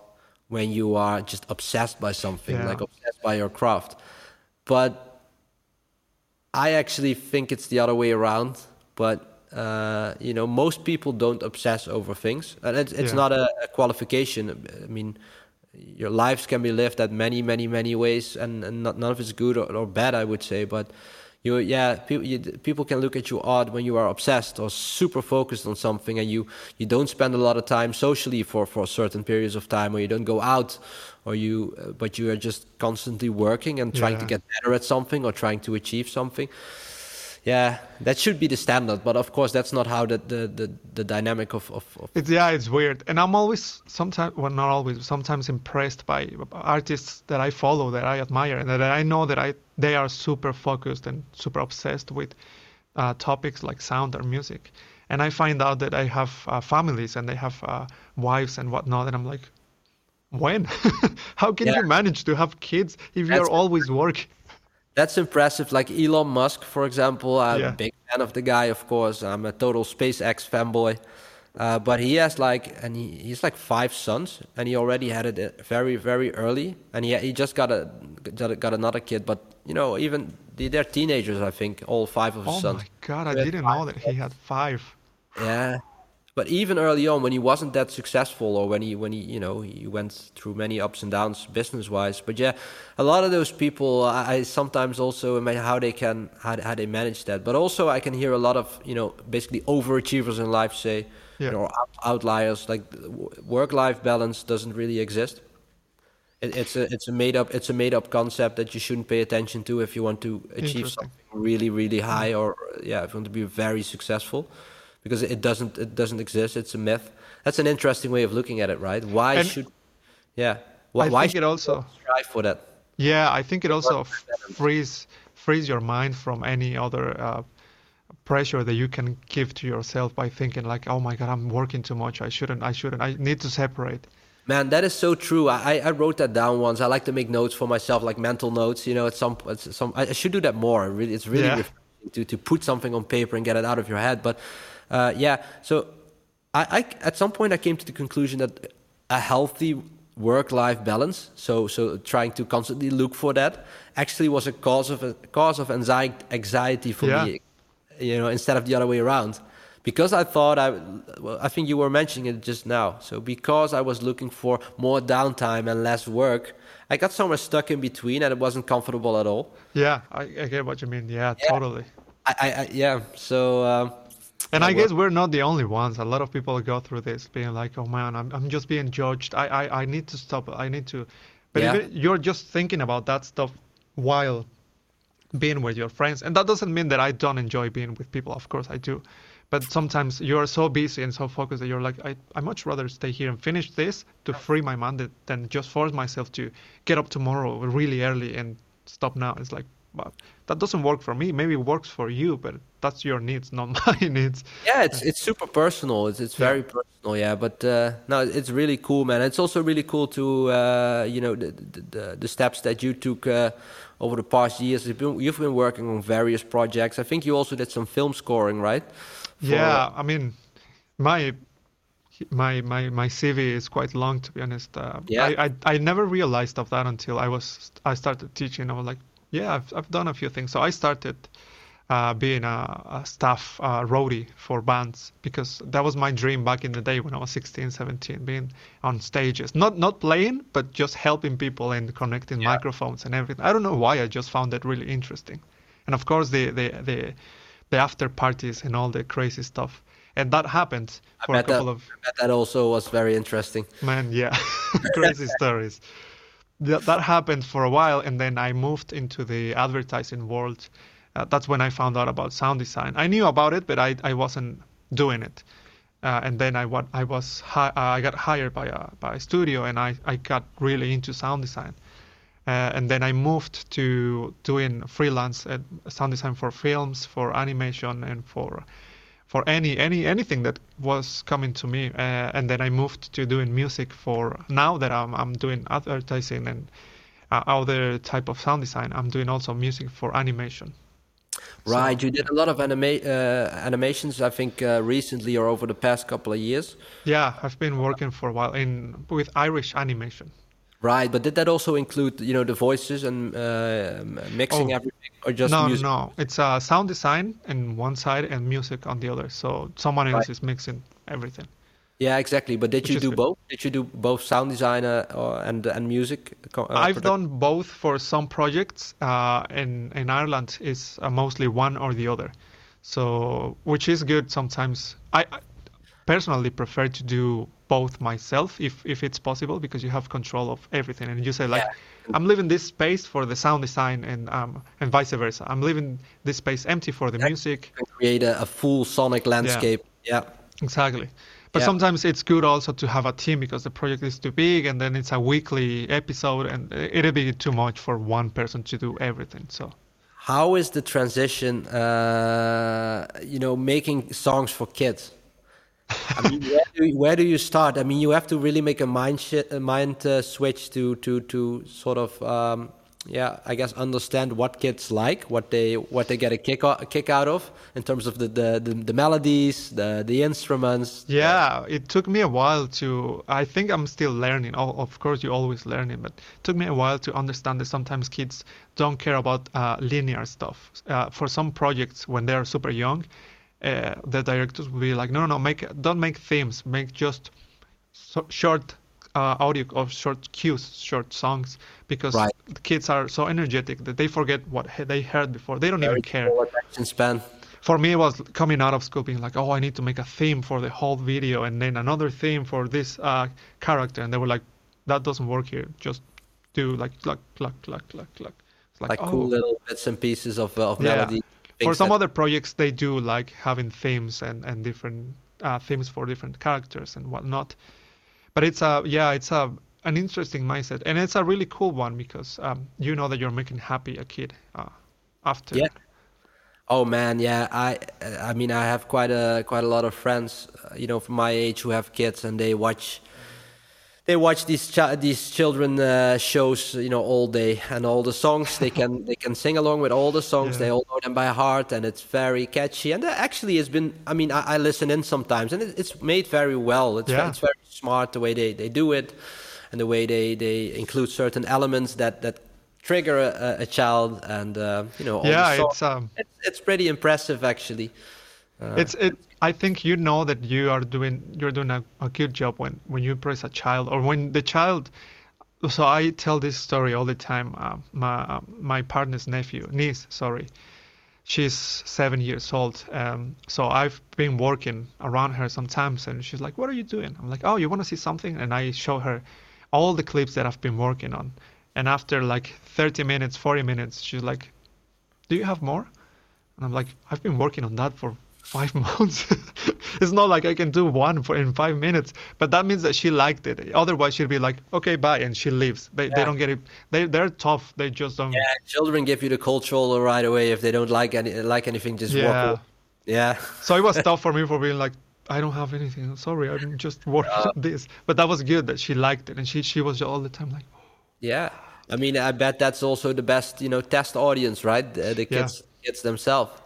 when you are just obsessed by something, yeah. like obsessed by your craft. But I actually think it's the other way around. But uh, you know, most people don't obsess over things, and it's, it's yeah. not a, a, qualification. I mean, your lives can be lived at many, many, many ways, and, and not, none of it's good or, or bad, I would say. But you yeah people you, people can look at you odd when you are obsessed or super focused on something and you you don't spend a lot of time socially for for certain periods of time or you don't go out or you uh, but you are just constantly working and trying yeah. to get better at something or trying to achieve something yeah, that should be the standard. But of course, that's not how the the, the, the dynamic of, of, of, It's yeah, it's weird. And I'm always sometimes well not always sometimes impressed by artists that I follow that I admire and that I know that I they are super focused and super obsessed with uh, topics like sound or music. And I find out that I have uh, families and they have uh, wives and whatnot, and I'm like, when? *laughs* How can yeah. you manage to have kids if you're always working? That's impressive. Like Elon Musk, for example, I'm yeah. a big fan of the guy. Of course, I'm a total SpaceX fanboy. Uh, but he has like, and he, he's like five sons, and he already had it uh, very, very early, and he he just got a got another kid. But you know, even they're teenagers, I think, all five of his oh sons. Oh my god, I didn't know that he had five. Yeah, but even early on, when he wasn't that successful, or when he when he you know he went through many ups and downs business wise. But yeah, a lot of those people, I, I sometimes also imagine how they can how, how they manage that. But also, I can hear a lot of you know basically overachievers in life say, yeah. you know, outliers like work life balance doesn't really exist. It, it's a it's a made up it's a made up concept that you shouldn't pay attention to if you want to achieve something really really hmm. high or yeah if you want to be very successful because it doesn't it doesn't exist. It's a myth. That's an interesting way of looking at it, right? Why and should yeah? Why, I why think it also strive for that? Yeah, I think it also frees frees your mind from any other uh, pressure that you can give to yourself by thinking like, oh my god, I'm working too much. I shouldn't. I shouldn't. I need to separate. Man, that is so true. I, I wrote that down once. I like to make notes for myself, like mental notes. You know, it's some, it's some. I should do that more. Really, it's really yeah. to to put something on paper and get it out of your head. But uh, yeah, so I, I, at some point I came to the conclusion that a healthy work-life balance, so so trying to constantly look for that, actually was a cause of a cause of anxiety anxiety for yeah. me. You know, instead of the other way around, because I thought I, well, I think you were mentioning it just now. So because I was looking for more downtime and less work, I got somewhere stuck in between, and it wasn't comfortable at all. Yeah, I, I get what you mean. Yeah, yeah. totally. I, I, yeah. So. Um, And oh, I guess we're not the only ones. A lot of people go through this, being like, "Oh man, I'm I'm just being judged. I I, I need to stop. I need to." But yeah. you're just thinking about that stuff while being with your friends, and that doesn't mean that I don't enjoy being with people. Of course, I do. But sometimes you're so busy and so focused that you're like, I I much rather stay here and finish this to free my mind than just force myself to get up tomorrow really early and stop now. It's like, but that doesn't work for me. Maybe it works for you, but that's your needs, not *laughs* my needs. Yeah, it's it's super personal. It's it's very yeah. personal. Yeah, but uh, no, it's really cool, man. It's also really cool to uh, you know the, the, the steps that you took uh, over the past years. You've been, you've been working on various projects. I think you also did some film scoring, right? For... Yeah, I mean, my my my my CV is quite long to be honest. Uh, yeah. I, I I never realized of that until I was I started teaching. I was like, yeah, I've, I've done a few things. So I started uh, being a, a staff uh, roadie for bands because that was my dream back in the day when I was 16, 17, being on stages, not not playing, but just helping people and connecting yeah. microphones and everything. I don't know why I just found that really interesting, and of course the the the, the after parties and all the crazy stuff. And that happened for a couple that, of. that also was very interesting. Man, yeah, *laughs* *laughs* crazy stories that, that happened for a while, and then I moved into the advertising world. Uh, that's when I found out about sound design. I knew about it, but I, I wasn't doing it. Uh, and then I, what, I was hi- uh, I got hired by a by a studio, and I, I got really into sound design. Uh, and then I moved to doing freelance uh, sound design for films, for animation, and for for any any anything that was coming to me uh, and then i moved to doing music for now that i'm, I'm doing advertising and uh, other type of sound design i'm doing also music for animation right so, you did a lot of anima- uh, animations i think uh, recently or over the past couple of years yeah i've been working for a while in with irish animation Right, but did that also include, you know, the voices and uh, mixing oh, everything, or just no, music? no? It's uh, sound design on one side and music on the other. So someone else right. is mixing everything. Yeah, exactly. But did Which you do good. both? Did you do both sound design uh, and and music? Uh, I've done both for some projects. Uh, in in Ireland, is uh, mostly one or the other. So which is good sometimes. I, I personally prefer to do both myself if if it's possible because you have control of everything and you say like yeah. i'm leaving this space for the sound design and um and vice versa i'm leaving this space empty for the yeah. music create a, a, full sonic landscape yeah, yeah. exactly but sometimes it's good also to have a team because the project is too big and then it's a weekly episode and it'll be too much for one person to do everything so. How is the transition uh, you know making songs for kids? I mean, *laughs* where do, where do, you start? I mean, you have to really make a mind sh- a mind uh, switch to to to sort of um, yeah, I guess understand what kids like, what they what they get a kick a kick out of in terms of the the, the, the melodies, the the instruments. Yeah, it took me a while to. I think I'm still learning. Oh, of course, you're always learning, but it took me a while to understand that sometimes kids don't care about uh, linear stuff. Uh, for some projects, when they're super young, uh, the directors will be like, no, no, no, make don't make themes, make just so short uh, audio of short cues, short songs, because right. the kids are so energetic that they forget what they heard before. They don't Very even care. Attention span. For me, it was coming out of school being like, oh, I need to make a theme for the whole video, and then another theme for this uh, character, and they were like, that doesn't work here. Just do like cluck, cluck, cluck, cluck, cluck. It's like, like oh. cool little bits and pieces of, uh, of yeah. melody for some that... other projects they do like having themes and and different uh, themes for different characters and whatnot but it's a yeah it's a an interesting mindset. And it's a really cool one because um, you know that you're making happy a kid uh, after. Yeah. Oh man yeah. I i mean i have quite a quite a lot of friends uh, you know from my age who have kids and they watch they watch these ch- these children uh, shows you know all day and all the songs they can they can sing along with all the songs. Yeah. they all know them by heart and it's very catchy. And actually has been I mean I, I listen in sometimes and it, it's made very well. It's, yeah. it's very smart the way they, they do it and the way they, they include certain elements that that trigger a, a child and uh, you know yeah it's, um... it's it's pretty impressive actually. Uh, it's it I think you know that you are doing you're doing a, a good job when when you praise a child or when the child. So I tell this story all the time. Uh, my my partner's nephew, niece, sorry. she's seven years old. Um, so I've been working around her sometimes, and she's like, "What are you doing?" I'm like, "Oh, you want to see something?" And I show her all the clips that I've been working on. And after like 30 minutes, 40 minutes, she's like, "Do you have more?" And I'm like, "I've been working on that for five *laughs* months. it's not like I can do one for in five minutes, but that means that she liked it. Otherwise, she'd be like, okay, bye, and she leaves. They, yeah. they don't get it. They they're tough. They just don't. Yeah, children give you the cultural right away if they don't like any like anything. Just yeah. walk. Yeah. *laughs* So it was *laughs* tough for me for being like, I don't have anything. Sorry, I'm just working uh, on this. But that was good that she liked it, and she she was all the time like. Yeah, I mean, I bet that's also the best, you know, test audience, right? The, the kids yeah. kids themselves.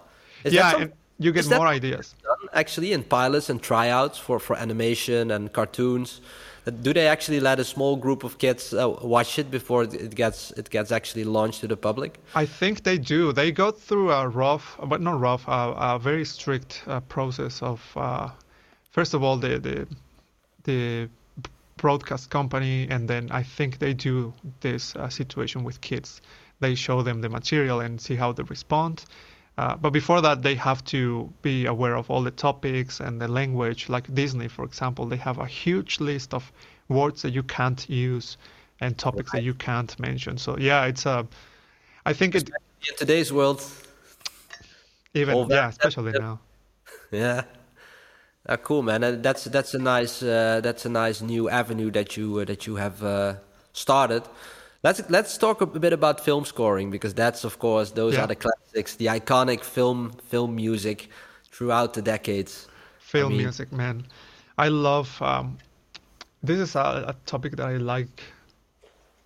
Is yeah you get more ideas. Actually, in pilots and tryouts for, for animation and cartoons, uh, do they actually let a small group of kids uh, watch it before it gets it gets actually launched to the public? I think they do. They go through a rough, but not rough, uh, a very strict uh, process of uh, first of all the the the broadcast company, and then I think they do this uh, situation with kids. They show them the material and see how they respond uh, but before that, they have to be aware of all the topics and the language. Like Disney, for example, they have a huge list of words that you can't use and topics right. that you can't mention. So yeah, it's a. I Uh, I think it. In today's world. Even yeah, especially now. *laughs* Yeah. Uh, cool, man. Uh, that's that's a nice uh, that's a nice new avenue that you uh, that you have uh, started. Let's let's talk a bit about film scoring because that's of course those yeah. are the classics, the iconic film film music throughout the decades. Film I mean, music, man. I love. Um, this is a, a, topic that I like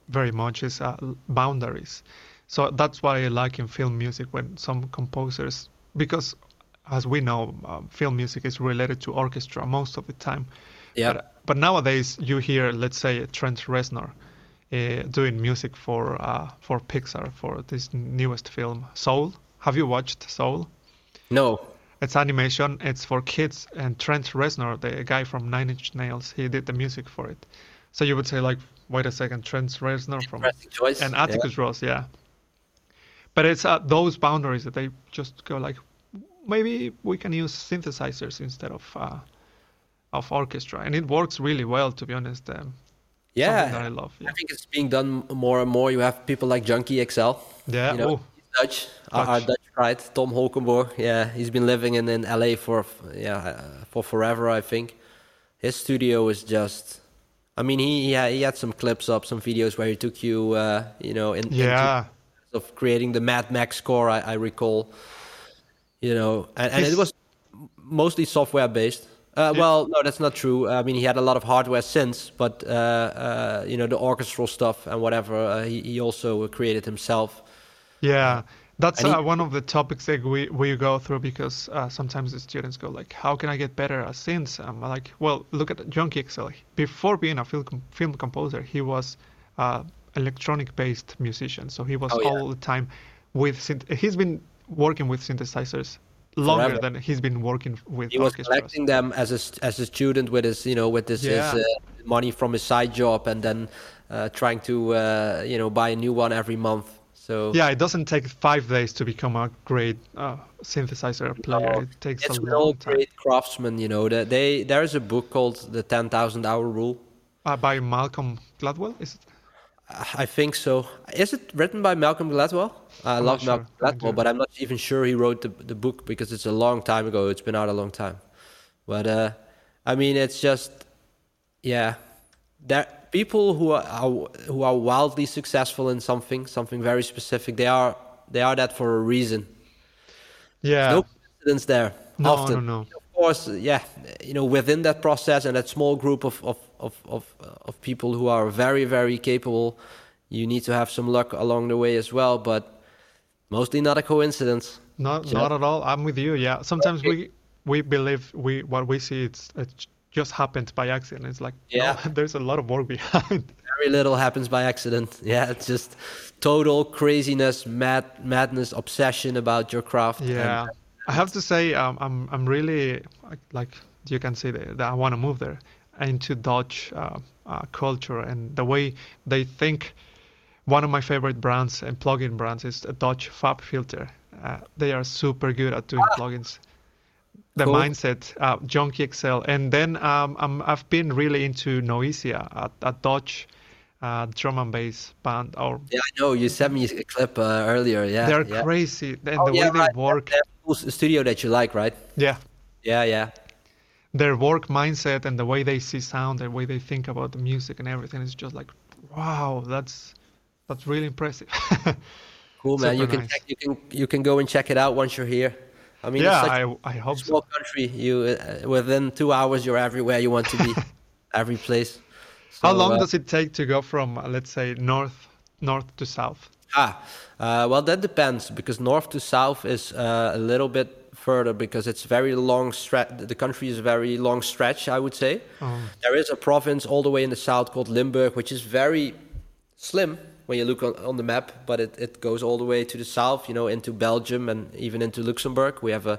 very much. Is uh, boundaries. So that's why I like in film music when some composers, because as we know, um, film music is related to orchestra most of the time. Yeah. But, but nowadays you hear, let's say, Trent Reznor uh, doing music for uh, for Pixar for this newest film Soul. Have you watched Soul? No. It's animation. It's for kids, and Trent Reznor, the guy from Nine Inch Nails, he did the music for it. So you would say like, wait a second, Trent Reznor from choice. and Atticus yeah. Ross, yeah. But it's uh, those boundaries that they just go like, maybe we can use synthesizers instead of uh, of orchestra, and it works really well, to be honest. Um, yeah, I love. Yeah. I think it's being done more and more. You have people like Junkie XL. Yeah, you know, oh. Dutch, Dutch. Our, Dutch pride, Tom Holkenborg. Yeah, he's been living in, in LA for yeah uh, for forever. I think his studio is just. I mean, he yeah he had some clips up, some videos where he took you, uh, you know, in yeah of creating the Mad Max score. I, I recall, you know, and, and it was mostly software based. Uh, well, no, that's not true. I mean, he had a lot of hardware since, but uh, uh, you know the orchestral stuff and whatever uh, he, he also created himself. Yeah, that's he, uh, one of the topics that we, we go through because uh, sometimes the students go like, "How can I get better at synths?" I'm like, "Well, look at Junkie XL. Before being a film film composer, he was electronic-based musician, so he was oh, yeah. all the time with synth. He's been working with synthesizers longer Forever. than he's been working with. He was collecting them as a as a student with his you know with his, yeah. his uh, money from his side job and then uh, trying to uh, you know buy a new one every month. So yeah, it doesn't take five days to become a great uh, synthesizer player. No, it takes it's a long time. great craftsmen, you know. That they there is a book called the Ten Thousand Hour Rule uh, by Malcolm Gladwell. Is it? I think so. Is it written by Malcolm Gladwell? I I'm love Malcolm sure. Gladwell, but I'm not even sure he wrote the the book because it's a long time ago. It's been out a long time. But uh, I mean, it's just yeah, there people who are, are, who are wildly successful in something, something very specific. They are they are that for a reason. Yeah, There's no coincidence there. No, often. no, no. Of course, yeah, you know, within that process and that small group of of of of, of people who are very very capable, you need to have some luck along the way as well. But mostly not a coincidence. Not not at all. I'm with you. Yeah. Sometimes okay. we we believe we what we see it's it just happened by accident. It's like yeah, no, *laughs* there's a lot of work behind. *laughs* Very little happens by accident. Yeah, it's just total craziness, mad madness, obsession about your craft. Yeah. And, I have to say, um, I'm I'm really like you can see that, I want to move there into Dutch uh, uh, culture and the way they think one of my favorite brands and plugin brands is a Dutch FabFilter. uh, they are super good at doing ah. plugins. The cool. mindset, uh, Junkie XL, and then um, i have been really into Noisia, a, a Dutch uh, drum and bass band. Or yeah, I know you sent me a clip uh, earlier. Yeah, they're yeah. crazy, and oh, the yeah, way they right. work. Studio that you like, right? Yeah, yeah, yeah. Their work mindset and the way they see sound, the way they think about the music and everything is just like, wow, that's that's really impressive. *laughs* cool, man. you can nice. check, you can you can go and check it out once you're here. I mean, yeah, I, I hope small so. country. You uh, within two hours, you're everywhere you want to be, *laughs* every place. So, How long uh, does it take to go from, uh, let's say, north north to south? Ah, uh, well, that depends because north to south is uh, a little bit further because it's very long stretch. The country is a very long stretch, I would say. Oh. There is a province all the way in the south called Limburg, which is very slim when you look on, on the map, but it, it goes all the way to the south, you know, into Belgium and even into Luxembourg. We have a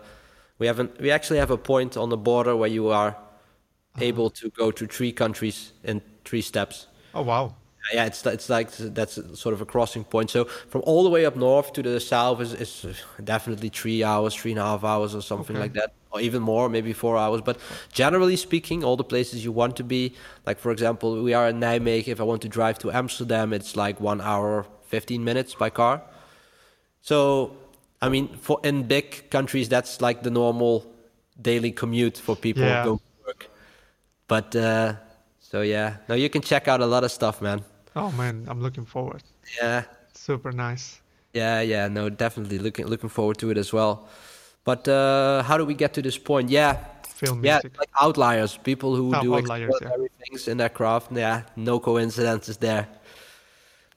we have an, we actually have a point on the border where you are uh-huh. able to go to three countries in three steps. Oh wow! Yeah, it's it's like that's sort of a crossing point. So from all the way up north to the south is, is definitely three hours, three and a half hours, or something okay. like that, or even more, maybe four hours. But generally speaking, all the places you want to be, like for example, we are in Nijmegen. If I want to drive to Amsterdam, it's like one hour, fifteen minutes by car. So I mean, for in big countries, that's like the normal daily commute for people yeah. go to work. but uh, so yeah, no, you can check out a lot of stuff, man. Oh man, I'm looking forward. Yeah. Super nice. Yeah, yeah, no, definitely looking looking forward to it as well. But uh, how do we get to this point? Yeah, film yeah, like outliers, people who oh, do extraordinary yeah. things in their craft. Yeah, no coincidences there.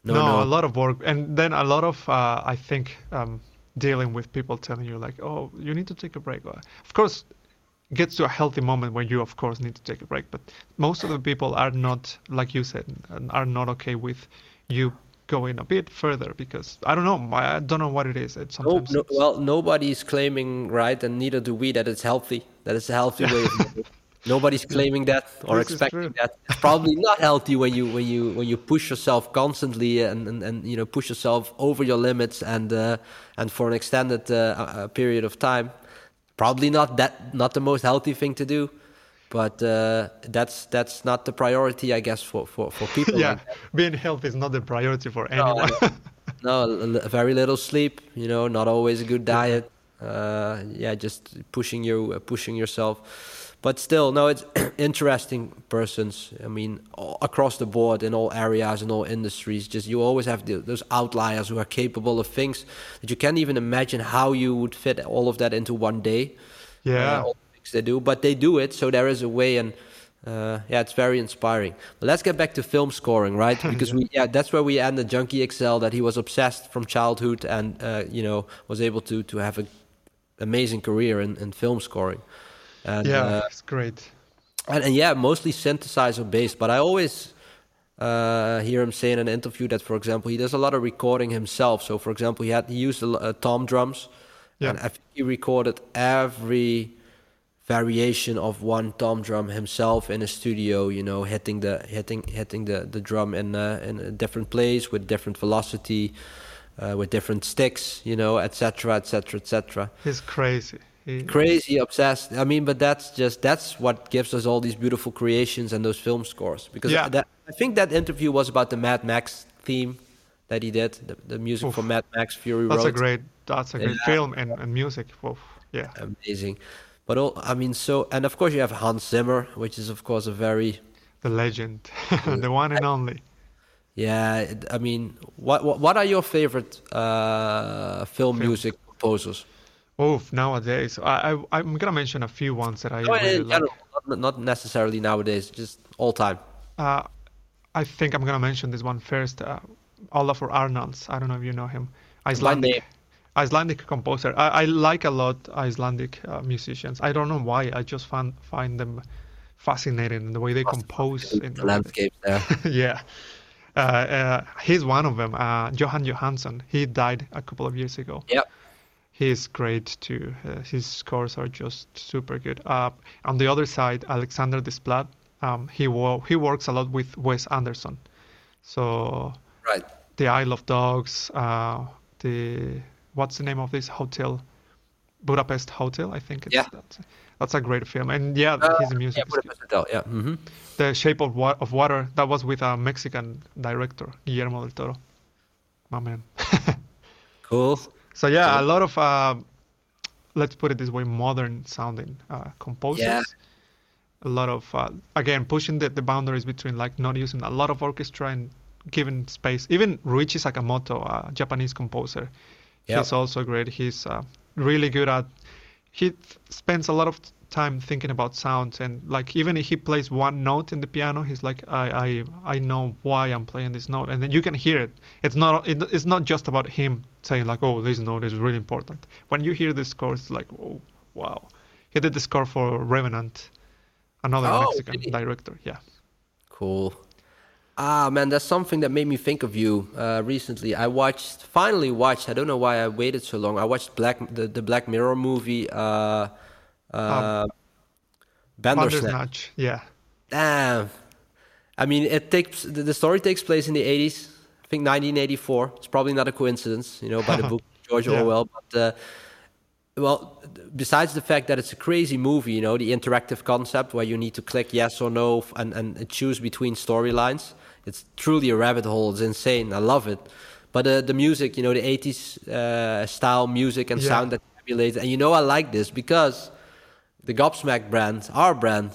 No, no, no, a lot of work, and then a lot of uh, I think um, dealing with people telling you like, oh, you need to take a break. Of course, gets to a healthy moment when you of course need to take a break. But most of the people are not like you said are not okay with you going a bit further because i don't know i don't know what it is. It sometimes no, no, well nobody's claiming right and neither do we that it's healthy that it's a healthy way of *laughs* nobody's claiming that or this expecting that. It's probably not healthy when you when you when you push yourself constantly and and, and you know push yourself over your limits and uh, and for an extended uh, period of time probably not that not the most healthy thing to do but uh, that's that's not the priority i guess for for, for *laughs* people. Yeah like being healthy is not the priority for anyone. no, *laughs* no very little sleep you know not always a good diet. Uh, yeah just pushing you uh, pushing yourself but still, no, it's *clears throat* interesting persons. I mean, across the board in all areas in all industries. Just you always have the, those outliers who are capable of things that you can't even imagine how you would fit all of that into one day. Yeah, uh, all the things they do, but they do it. So there is a way, and uh, yeah, it's very inspiring. But let's get back to film scoring, right? *laughs* Because yeah. we yeah, that's where we ended Junkie XL. That he was obsessed from childhood, and uh, you know was able to to have an amazing career in, in film scoring. And, yeah, uh, it's great. And, and, yeah, mostly synthesizer based. But I always uh, hear him say in an interview that, for example, he does a lot of recording himself. So, for example, he had he used uh, tom drums, yeah. and I think he recorded every variation of one tom drum himself in a studio. You know, hitting the hitting hitting the the drum in a, in a different place with different velocity. Uh, with different sticks, you know, etc., etc., etc. It's crazy crazy obsessed. I mean but that's just that's what gives us all these beautiful creations and those film scores. Because yeah. that, i think that interview was about the mad max theme that he did the, the music Oof. for mad max fury that's road. a great that's a great yeah. film and, and music. Oof. yeah. Amazing. But all, i mean so and of course you have hans zimmer which is of course a very the legend. *laughs* The one and only. Yeah i mean what what, what are your favorite uh, film, film. music composers Oh, nowadays, I, I am gonna mention a few ones that I no, really like. Not, not necessarily nowadays, just all time. Uh, I think I'm gonna mention this one first. Uh, Olafur Arnalds. I don't know if you know him. Icelandic, Icelandic composer. I, I like a lot Icelandic uh, musicians. I don't know why. I just find find them fascinating in the way they compose. In the landscape there. *laughs* yeah. Uh, uh, he's one of them. Uh, Jóhann Jóhannsson. He died a couple of years ago. Yep he's great too. Uh, his scores are just super good. Uh, on the other side, Alexander Desplat, um, he wo- he works a lot with Wes Anderson. So right. the Isle of Dogs, uh, the what's the name of this hotel? Budapest Hotel, I think. It's, yeah. That's, that's a great film, and yeah, uh, his music. Yeah, Budapest Hotel. Yeah. Mm-hmm. The Shape of, Wa- of Water. That was with a Mexican director, Guillermo del Toro. My man. *laughs* cool. So yeah, a lot of uh, let's put it this way, modern sounding uh, composers. Yeah. A lot of uh, again pushing the, the boundaries between like not using a lot of orchestra and giving space. Even Ryuichi Sakamoto, a Japanese composer, yep. he's also great. He's uh, really good at. He spends a lot of time thinking about sounds and like even if he plays one note in the piano, he's like, I I I know why I'm playing this note, and then you can hear it. It's not it, it's not just about him saying like, oh, this note is really important. When you hear the score, it's like, oh, wow. He did the score for Revenant, another oh, Mexican really? director. Yeah. Cool. Ah man, that's something that made me think of you uh, recently. I watched, finally watched. I don't know why I waited so long. I watched Black the, the Black Mirror movie. Uh, uh, um, Bandersnatch. Yeah. Damn. I mean, it takes the, story takes place in the eighties. I think 1984. It's probably not a coincidence, you know, by the *laughs* book George yeah. Orwell. But uh, well, besides the fact that it's a crazy movie, you know, the interactive concept where you need to click yes or no and, and choose between storylines. It's truly a rabbit hole. It's insane. I love it. But uh, the music, you know, the 80s uh, style music and yeah. sound that emulates. And you know, I like this because the Gobsmack brand, our brand,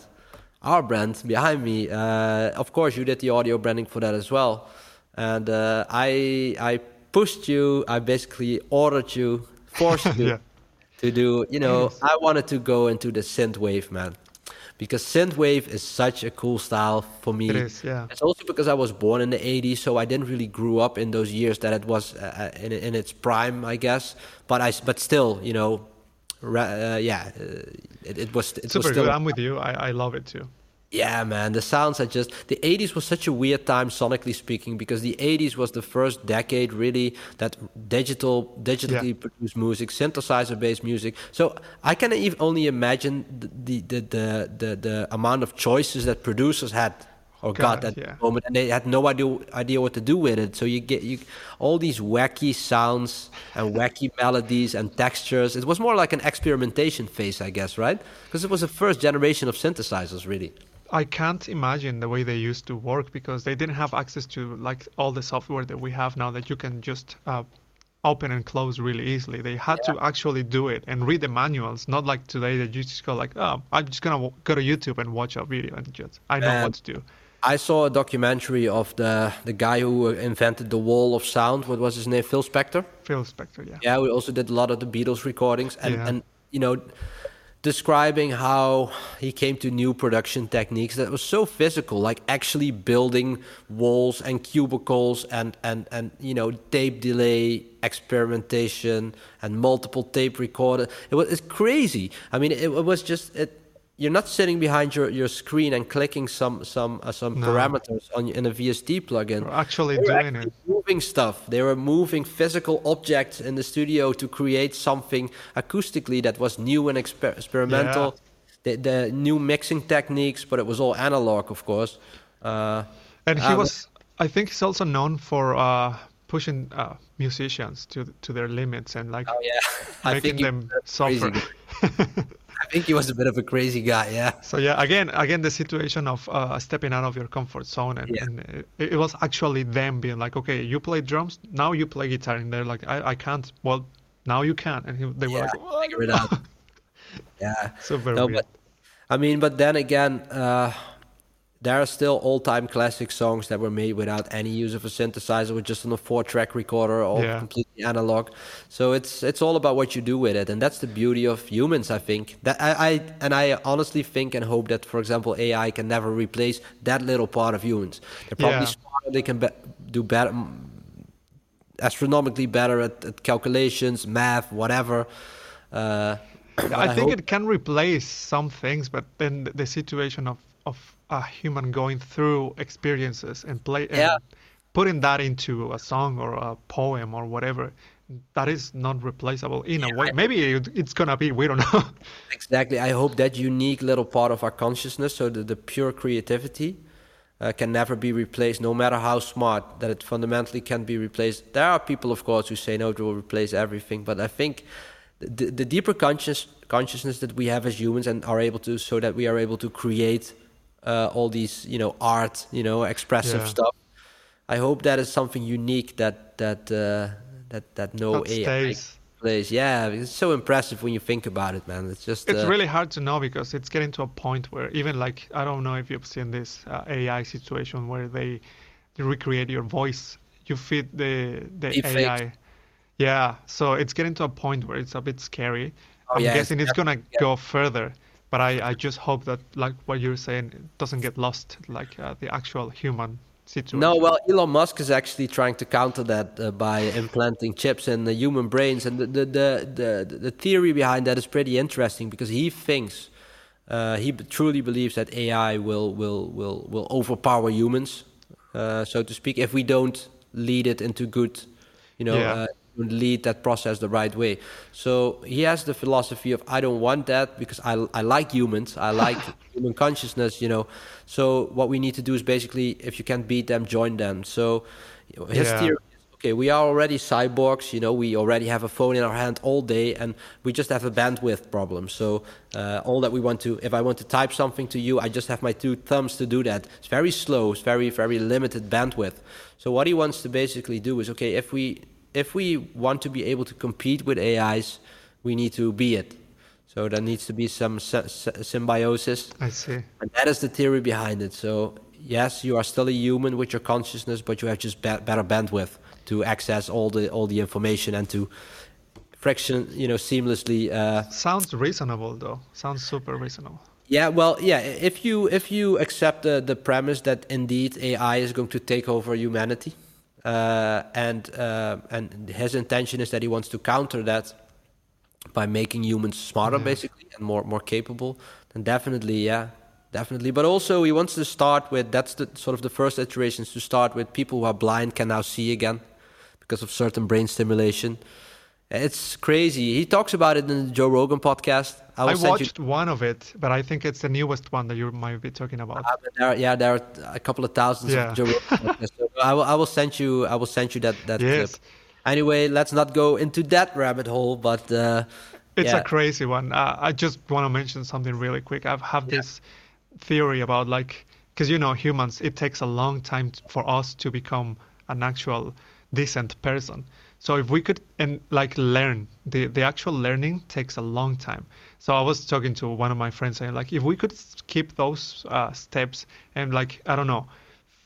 our brand behind me, uh, of course, you did the audio branding for that as well. And uh, I, I pushed you, I basically ordered you, *laughs* forced you yeah. to do, you know, yes. I wanted to go into the synthwave, man because synthwave is such a cool style for me. It is, yeah. It's also because I was born in the '80s, so I didn't really grew up in those years that it was uh, uh in, in its prime, I guess. But I, but still, you know, uh, yeah, uh, it, it, was. It Super was still, good. I'm with you. I, I love it too. Yeah, man, the sounds are just the 80s was such a weird time sonically speaking because the 80s was the first decade really that digital digitally yeah. produced music, synthesizer based music. So I can even only imagine the the the the, the amount of choices that producers had or God, got at yeah. the moment and they had no idea idea what to do with it. So you get you all these wacky sounds and wacky *laughs* melodies and textures. It was more like an experimentation phase, I guess, right? Because it was the first generation of synthesizers really. I can't imagine the way they used to work because they didn't have access to like all the software that we have now that you can just uh, open and close really easily. They had yeah. to actually do it and read the manuals, not like today that you just go like, oh, I'm just gonna go to YouTube and watch a video and just I know what to do. I saw a documentary of the the guy who invented the wall of sound. What was his name? Phil Spector. Phil Spector, yeah. Yeah, we also did a lot of the Beatles recordings, and yeah. and you know describing how he came to new production techniques that was so physical like actually building walls and cubicles and and and you know tape delay experimentation and multiple tape recorder it was it's crazy i mean it, it was just it you're not sitting behind your, your screen and clicking some some uh, some no. parameters on in a VST plugin. We're actually they doing actually it. Moving stuff. They were moving physical objects in the studio to create something acoustically that was new and exper- experimental. Yeah. The, the, new mixing techniques, but it was all analog, of course. Uh, and he um, was, I think, he's also known for uh, pushing uh, musicians to to their limits and like oh, yeah. *laughs* making them suffer. *laughs* I think he was a bit of a crazy guy, yeah. So yeah, again, again, the situation of uh, stepping out of your comfort zone, and, yeah. and it, it, was actually them being like, okay, you play drums, now you play guitar, and they're like, I, I can't. Well, now you can, and he, they were yeah, like, figure it out. *laughs* yeah. So very no, weird. But, I mean, but then again, uh, there are still all-time classic songs that were made without any use of a synthesizer, with just on a four-track recorder or yeah. completely analog. So it's it's all about what you do with it, and that's the beauty of humans. I think that I, I and I honestly think and hope that, for example, AI can never replace that little part of humans. They're probably yeah. smarter. They can be, do better, astronomically better at, at calculations, math, whatever. Uh, *coughs* I, I think hope... it can replace some things, but then the situation of of a human going through experiences and play yeah. and putting that into a song or a poem or whatever that is not replaceable in yeah, a way. Maybe it's gonna be. We don't *laughs* know. exactly. I hope that unique little part of our consciousness, so the, the pure creativity, uh, can never be replaced, no matter how smart, that it fundamentally can be replaced. There are people, of course, who say no, it will replace everything. But I think the, the deeper conscious, consciousness that we have as humans and are able to, so that we are able to create uh, all these, you know, art, you know, expressive yeah. stuff. I hope that is something unique that that uh, that that no that AI plays. Yeah, it's so impressive when you think about it, man. It's just it's uh, really hard to know because it's getting to a point where even like I don't know if you've seen this uh, AI situation where they, they recreate your voice, you feed the the AI. Yeah, so it's getting to a point where it's a bit scary. Oh, I'm yeah, guessing it's, it's gonna yeah. go further, but I, I just hope that like what you're saying doesn't get lost, like uh, the actual human situation. No, well, Elon Musk is actually trying to counter that uh, by implanting chips in the human brains, and the the, the the the theory behind that is pretty interesting because he thinks uh, he truly believes that AI will will will will overpower humans, uh, so to speak, if we don't lead it into good, you know. Yeah. Lead that process the right way. So he has the philosophy of I don't want that because I, I like humans, I like *laughs* human consciousness, you know. So what we need to do is basically if you can't beat them, join them. So his yeah. theory okay, we are already cyborgs, you know, we already have a phone in our hand all day and we just have a bandwidth problem. So uh, all that we want to, if I want to type something to you, I just have my two thumbs to do that. It's very slow, it's very, very limited bandwidth. So what he wants to basically do is, okay, if we if we want to be able to compete with AIs, we need to be it. So there needs to be some symbiosis. I see. And that is the theory behind it. So yes, you are still a human with your consciousness, but you have just be- better bandwidth to access all the all the information and to friction, you know, seamlessly. Uh, Sounds reasonable, though. Sounds super reasonable. Yeah, well, yeah. If you if you accept the the premise that indeed AI is going to take over humanity, uh, and uh, and his intention is that he wants to counter that by making humans smarter, yeah. basically, and more more capable. And definitely, yeah, definitely. But also, he wants to start with that's the sort of the first iterations to start with people who are blind can now see again because of certain brain stimulation. It's crazy. He talks about it in the Joe Rogan podcast. I, I watched you... one of it, but I think it's the newest one that you might be talking about. Uh, there, yeah, there are a couple of thousands yeah. of Joe Rogan so I will, I will send you, I will send you that that yes. clip. Anyway, let's not go into that rabbit hole, but uh, it's yeah. a crazy one. Uh, I just want to mention something really quick. I have yeah. this theory about like, because you know, humans, it takes a long time for us to become an actual decent person. So if we could and like learn, the the actual learning takes a long time. So I was talking to one of my friends saying like if we could skip those uh, steps and like I don't know,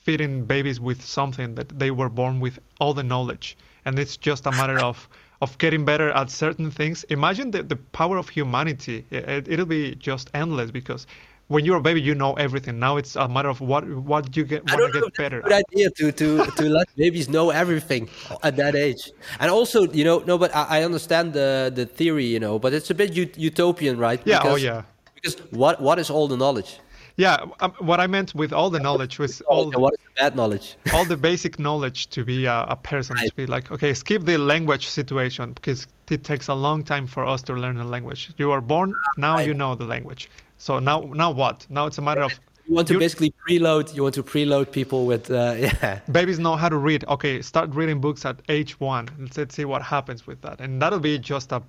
feeding babies with something that they were born with all the knowledge, and it's just a matter of of getting better at certain things. Imagine the, the power of humanity. It, it'll be just endless because when you're a baby, you know everything. Now it's a matter of what what you get want to get better. Good idea to to to let babies know everything at that age. And also, you know, no, but I, I understand the the theory, you know, but it's a bit utopian, right? Yeah. Oh, because, oh, yeah. Because what what is all the knowledge? Yeah, um, what I meant with all the knowledge was all the, what is the bad knowledge? all the basic knowledge to be a, a person right. to be like, okay, skip the language situation because it takes a long time for us to learn a language. You are born, now right. you know the language. So now, now what? Now it's a matter of you want to basically preload. You want to preload people with uh, *laughs* yeah. Babies know how to read. Okay, start reading books at age one. Let's, let's see what happens with that, and that'll be just a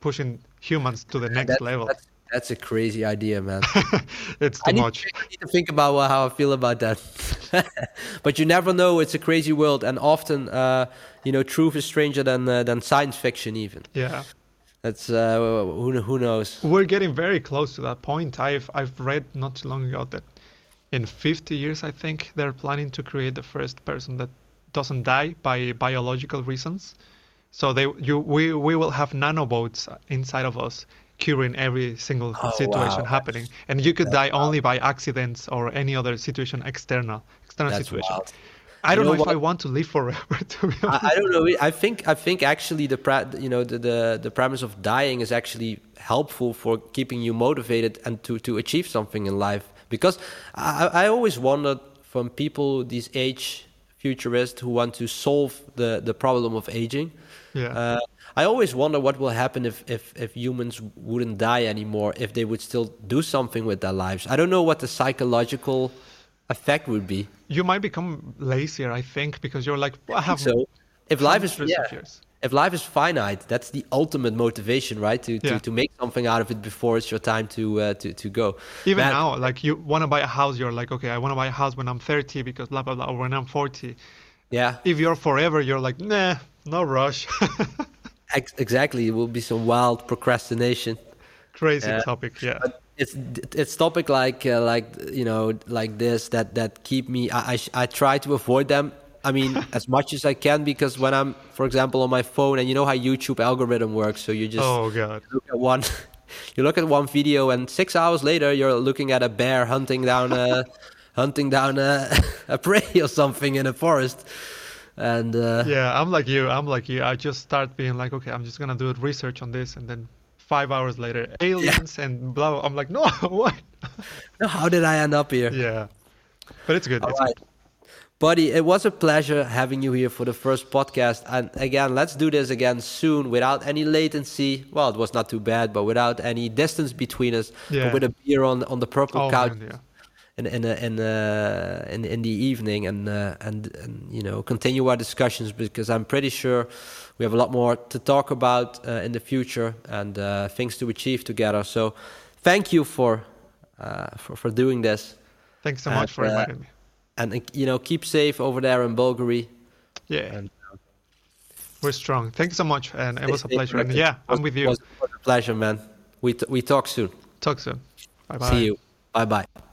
pushing humans to the next that's, level. That's, that's, a crazy idea, man. *laughs* it's too I much. I need to think about how I feel about that. *laughs* but you never know. It's a crazy world, and often, uh, you know, truth is stranger than uh, than science fiction, even. Yeah that's uh, who who knows. We're getting very close to that point. I've I've read not too long ago that in 50 years, I think they're planning to create the first person that doesn't die by biological reasons. So they you we we will have nanobots inside of us curing every single oh, situation wow. happening, and you could die wild. only by accidents or any other situation external external that's situation. Wild. I don't you know, know if I want to live forever. *laughs* To be honest. I, I, don't know. I think I think actually the you know the, the the premise of dying is actually helpful for keeping you motivated and to to achieve something in life. Because I, I always wondered from people these age futurists who want to solve the the problem of aging. Yeah. Uh, I always wonder what will happen if, if, if humans wouldn't die anymore, if they would still do something with their lives. I don't know what the psychological effect would be? You might become lazier, I think, because you're like, well, I have so. If life is yeah, if life is finite, that's the ultimate motivation, right? To to, yeah. to make something out of it before it's your time to uh, to to go. Even Man, now, like you want to buy a house, you're like, okay, I want to buy a house when I'm 30 because blah blah blah, or when I'm 40. Yeah. If you're forever, you're like, nah, no rush. exactly, it will be some wild procrastination. Crazy uh, topic, yeah. It's it's topic like uh, like you know like this that that keep me. I, I I try to avoid them I mean, *laughs* as much as I can because when I'm, for example, on my phone, and you know how YouTube algorithm works, so you just oh god look at one, *laughs* you look at one video, and six hours later you're looking at a bear hunting down a *laughs* hunting down a, a prey or something in a forest. And uh, yeah, I'm like you. I'm like you. I just start being like, okay, I'm just gonna do research on this, and then five hours later, *laughs* aliens yeah. and blah, blah. I'm like, no, *laughs* what? no, how did I end up here? Yeah, but it's good. All it's right. good. Buddy, it was a pleasure having you here for the first podcast. And again, let's do this again soon without any latency. Well, it was not too bad, but without any distance between us. Yeah. with a beer on on the purple oh, couch. Man, yeah. In in in, uh, in in the evening and, uh, and and you know continue our discussions because I'm pretty sure we have a lot more to talk about uh, in the future and uh, things to achieve together. So, thank you for uh, for for doing this. Thanks so much for uh, inviting me and you know keep safe over there in Bulgaria. Yeah. And, uh, we're strong. Thank you so much, and it was a pleasure. And yeah, I'm with you. It was a pleasure, man. We t- we talk soon. Talk soon. Bye bye. See you. Bye bye.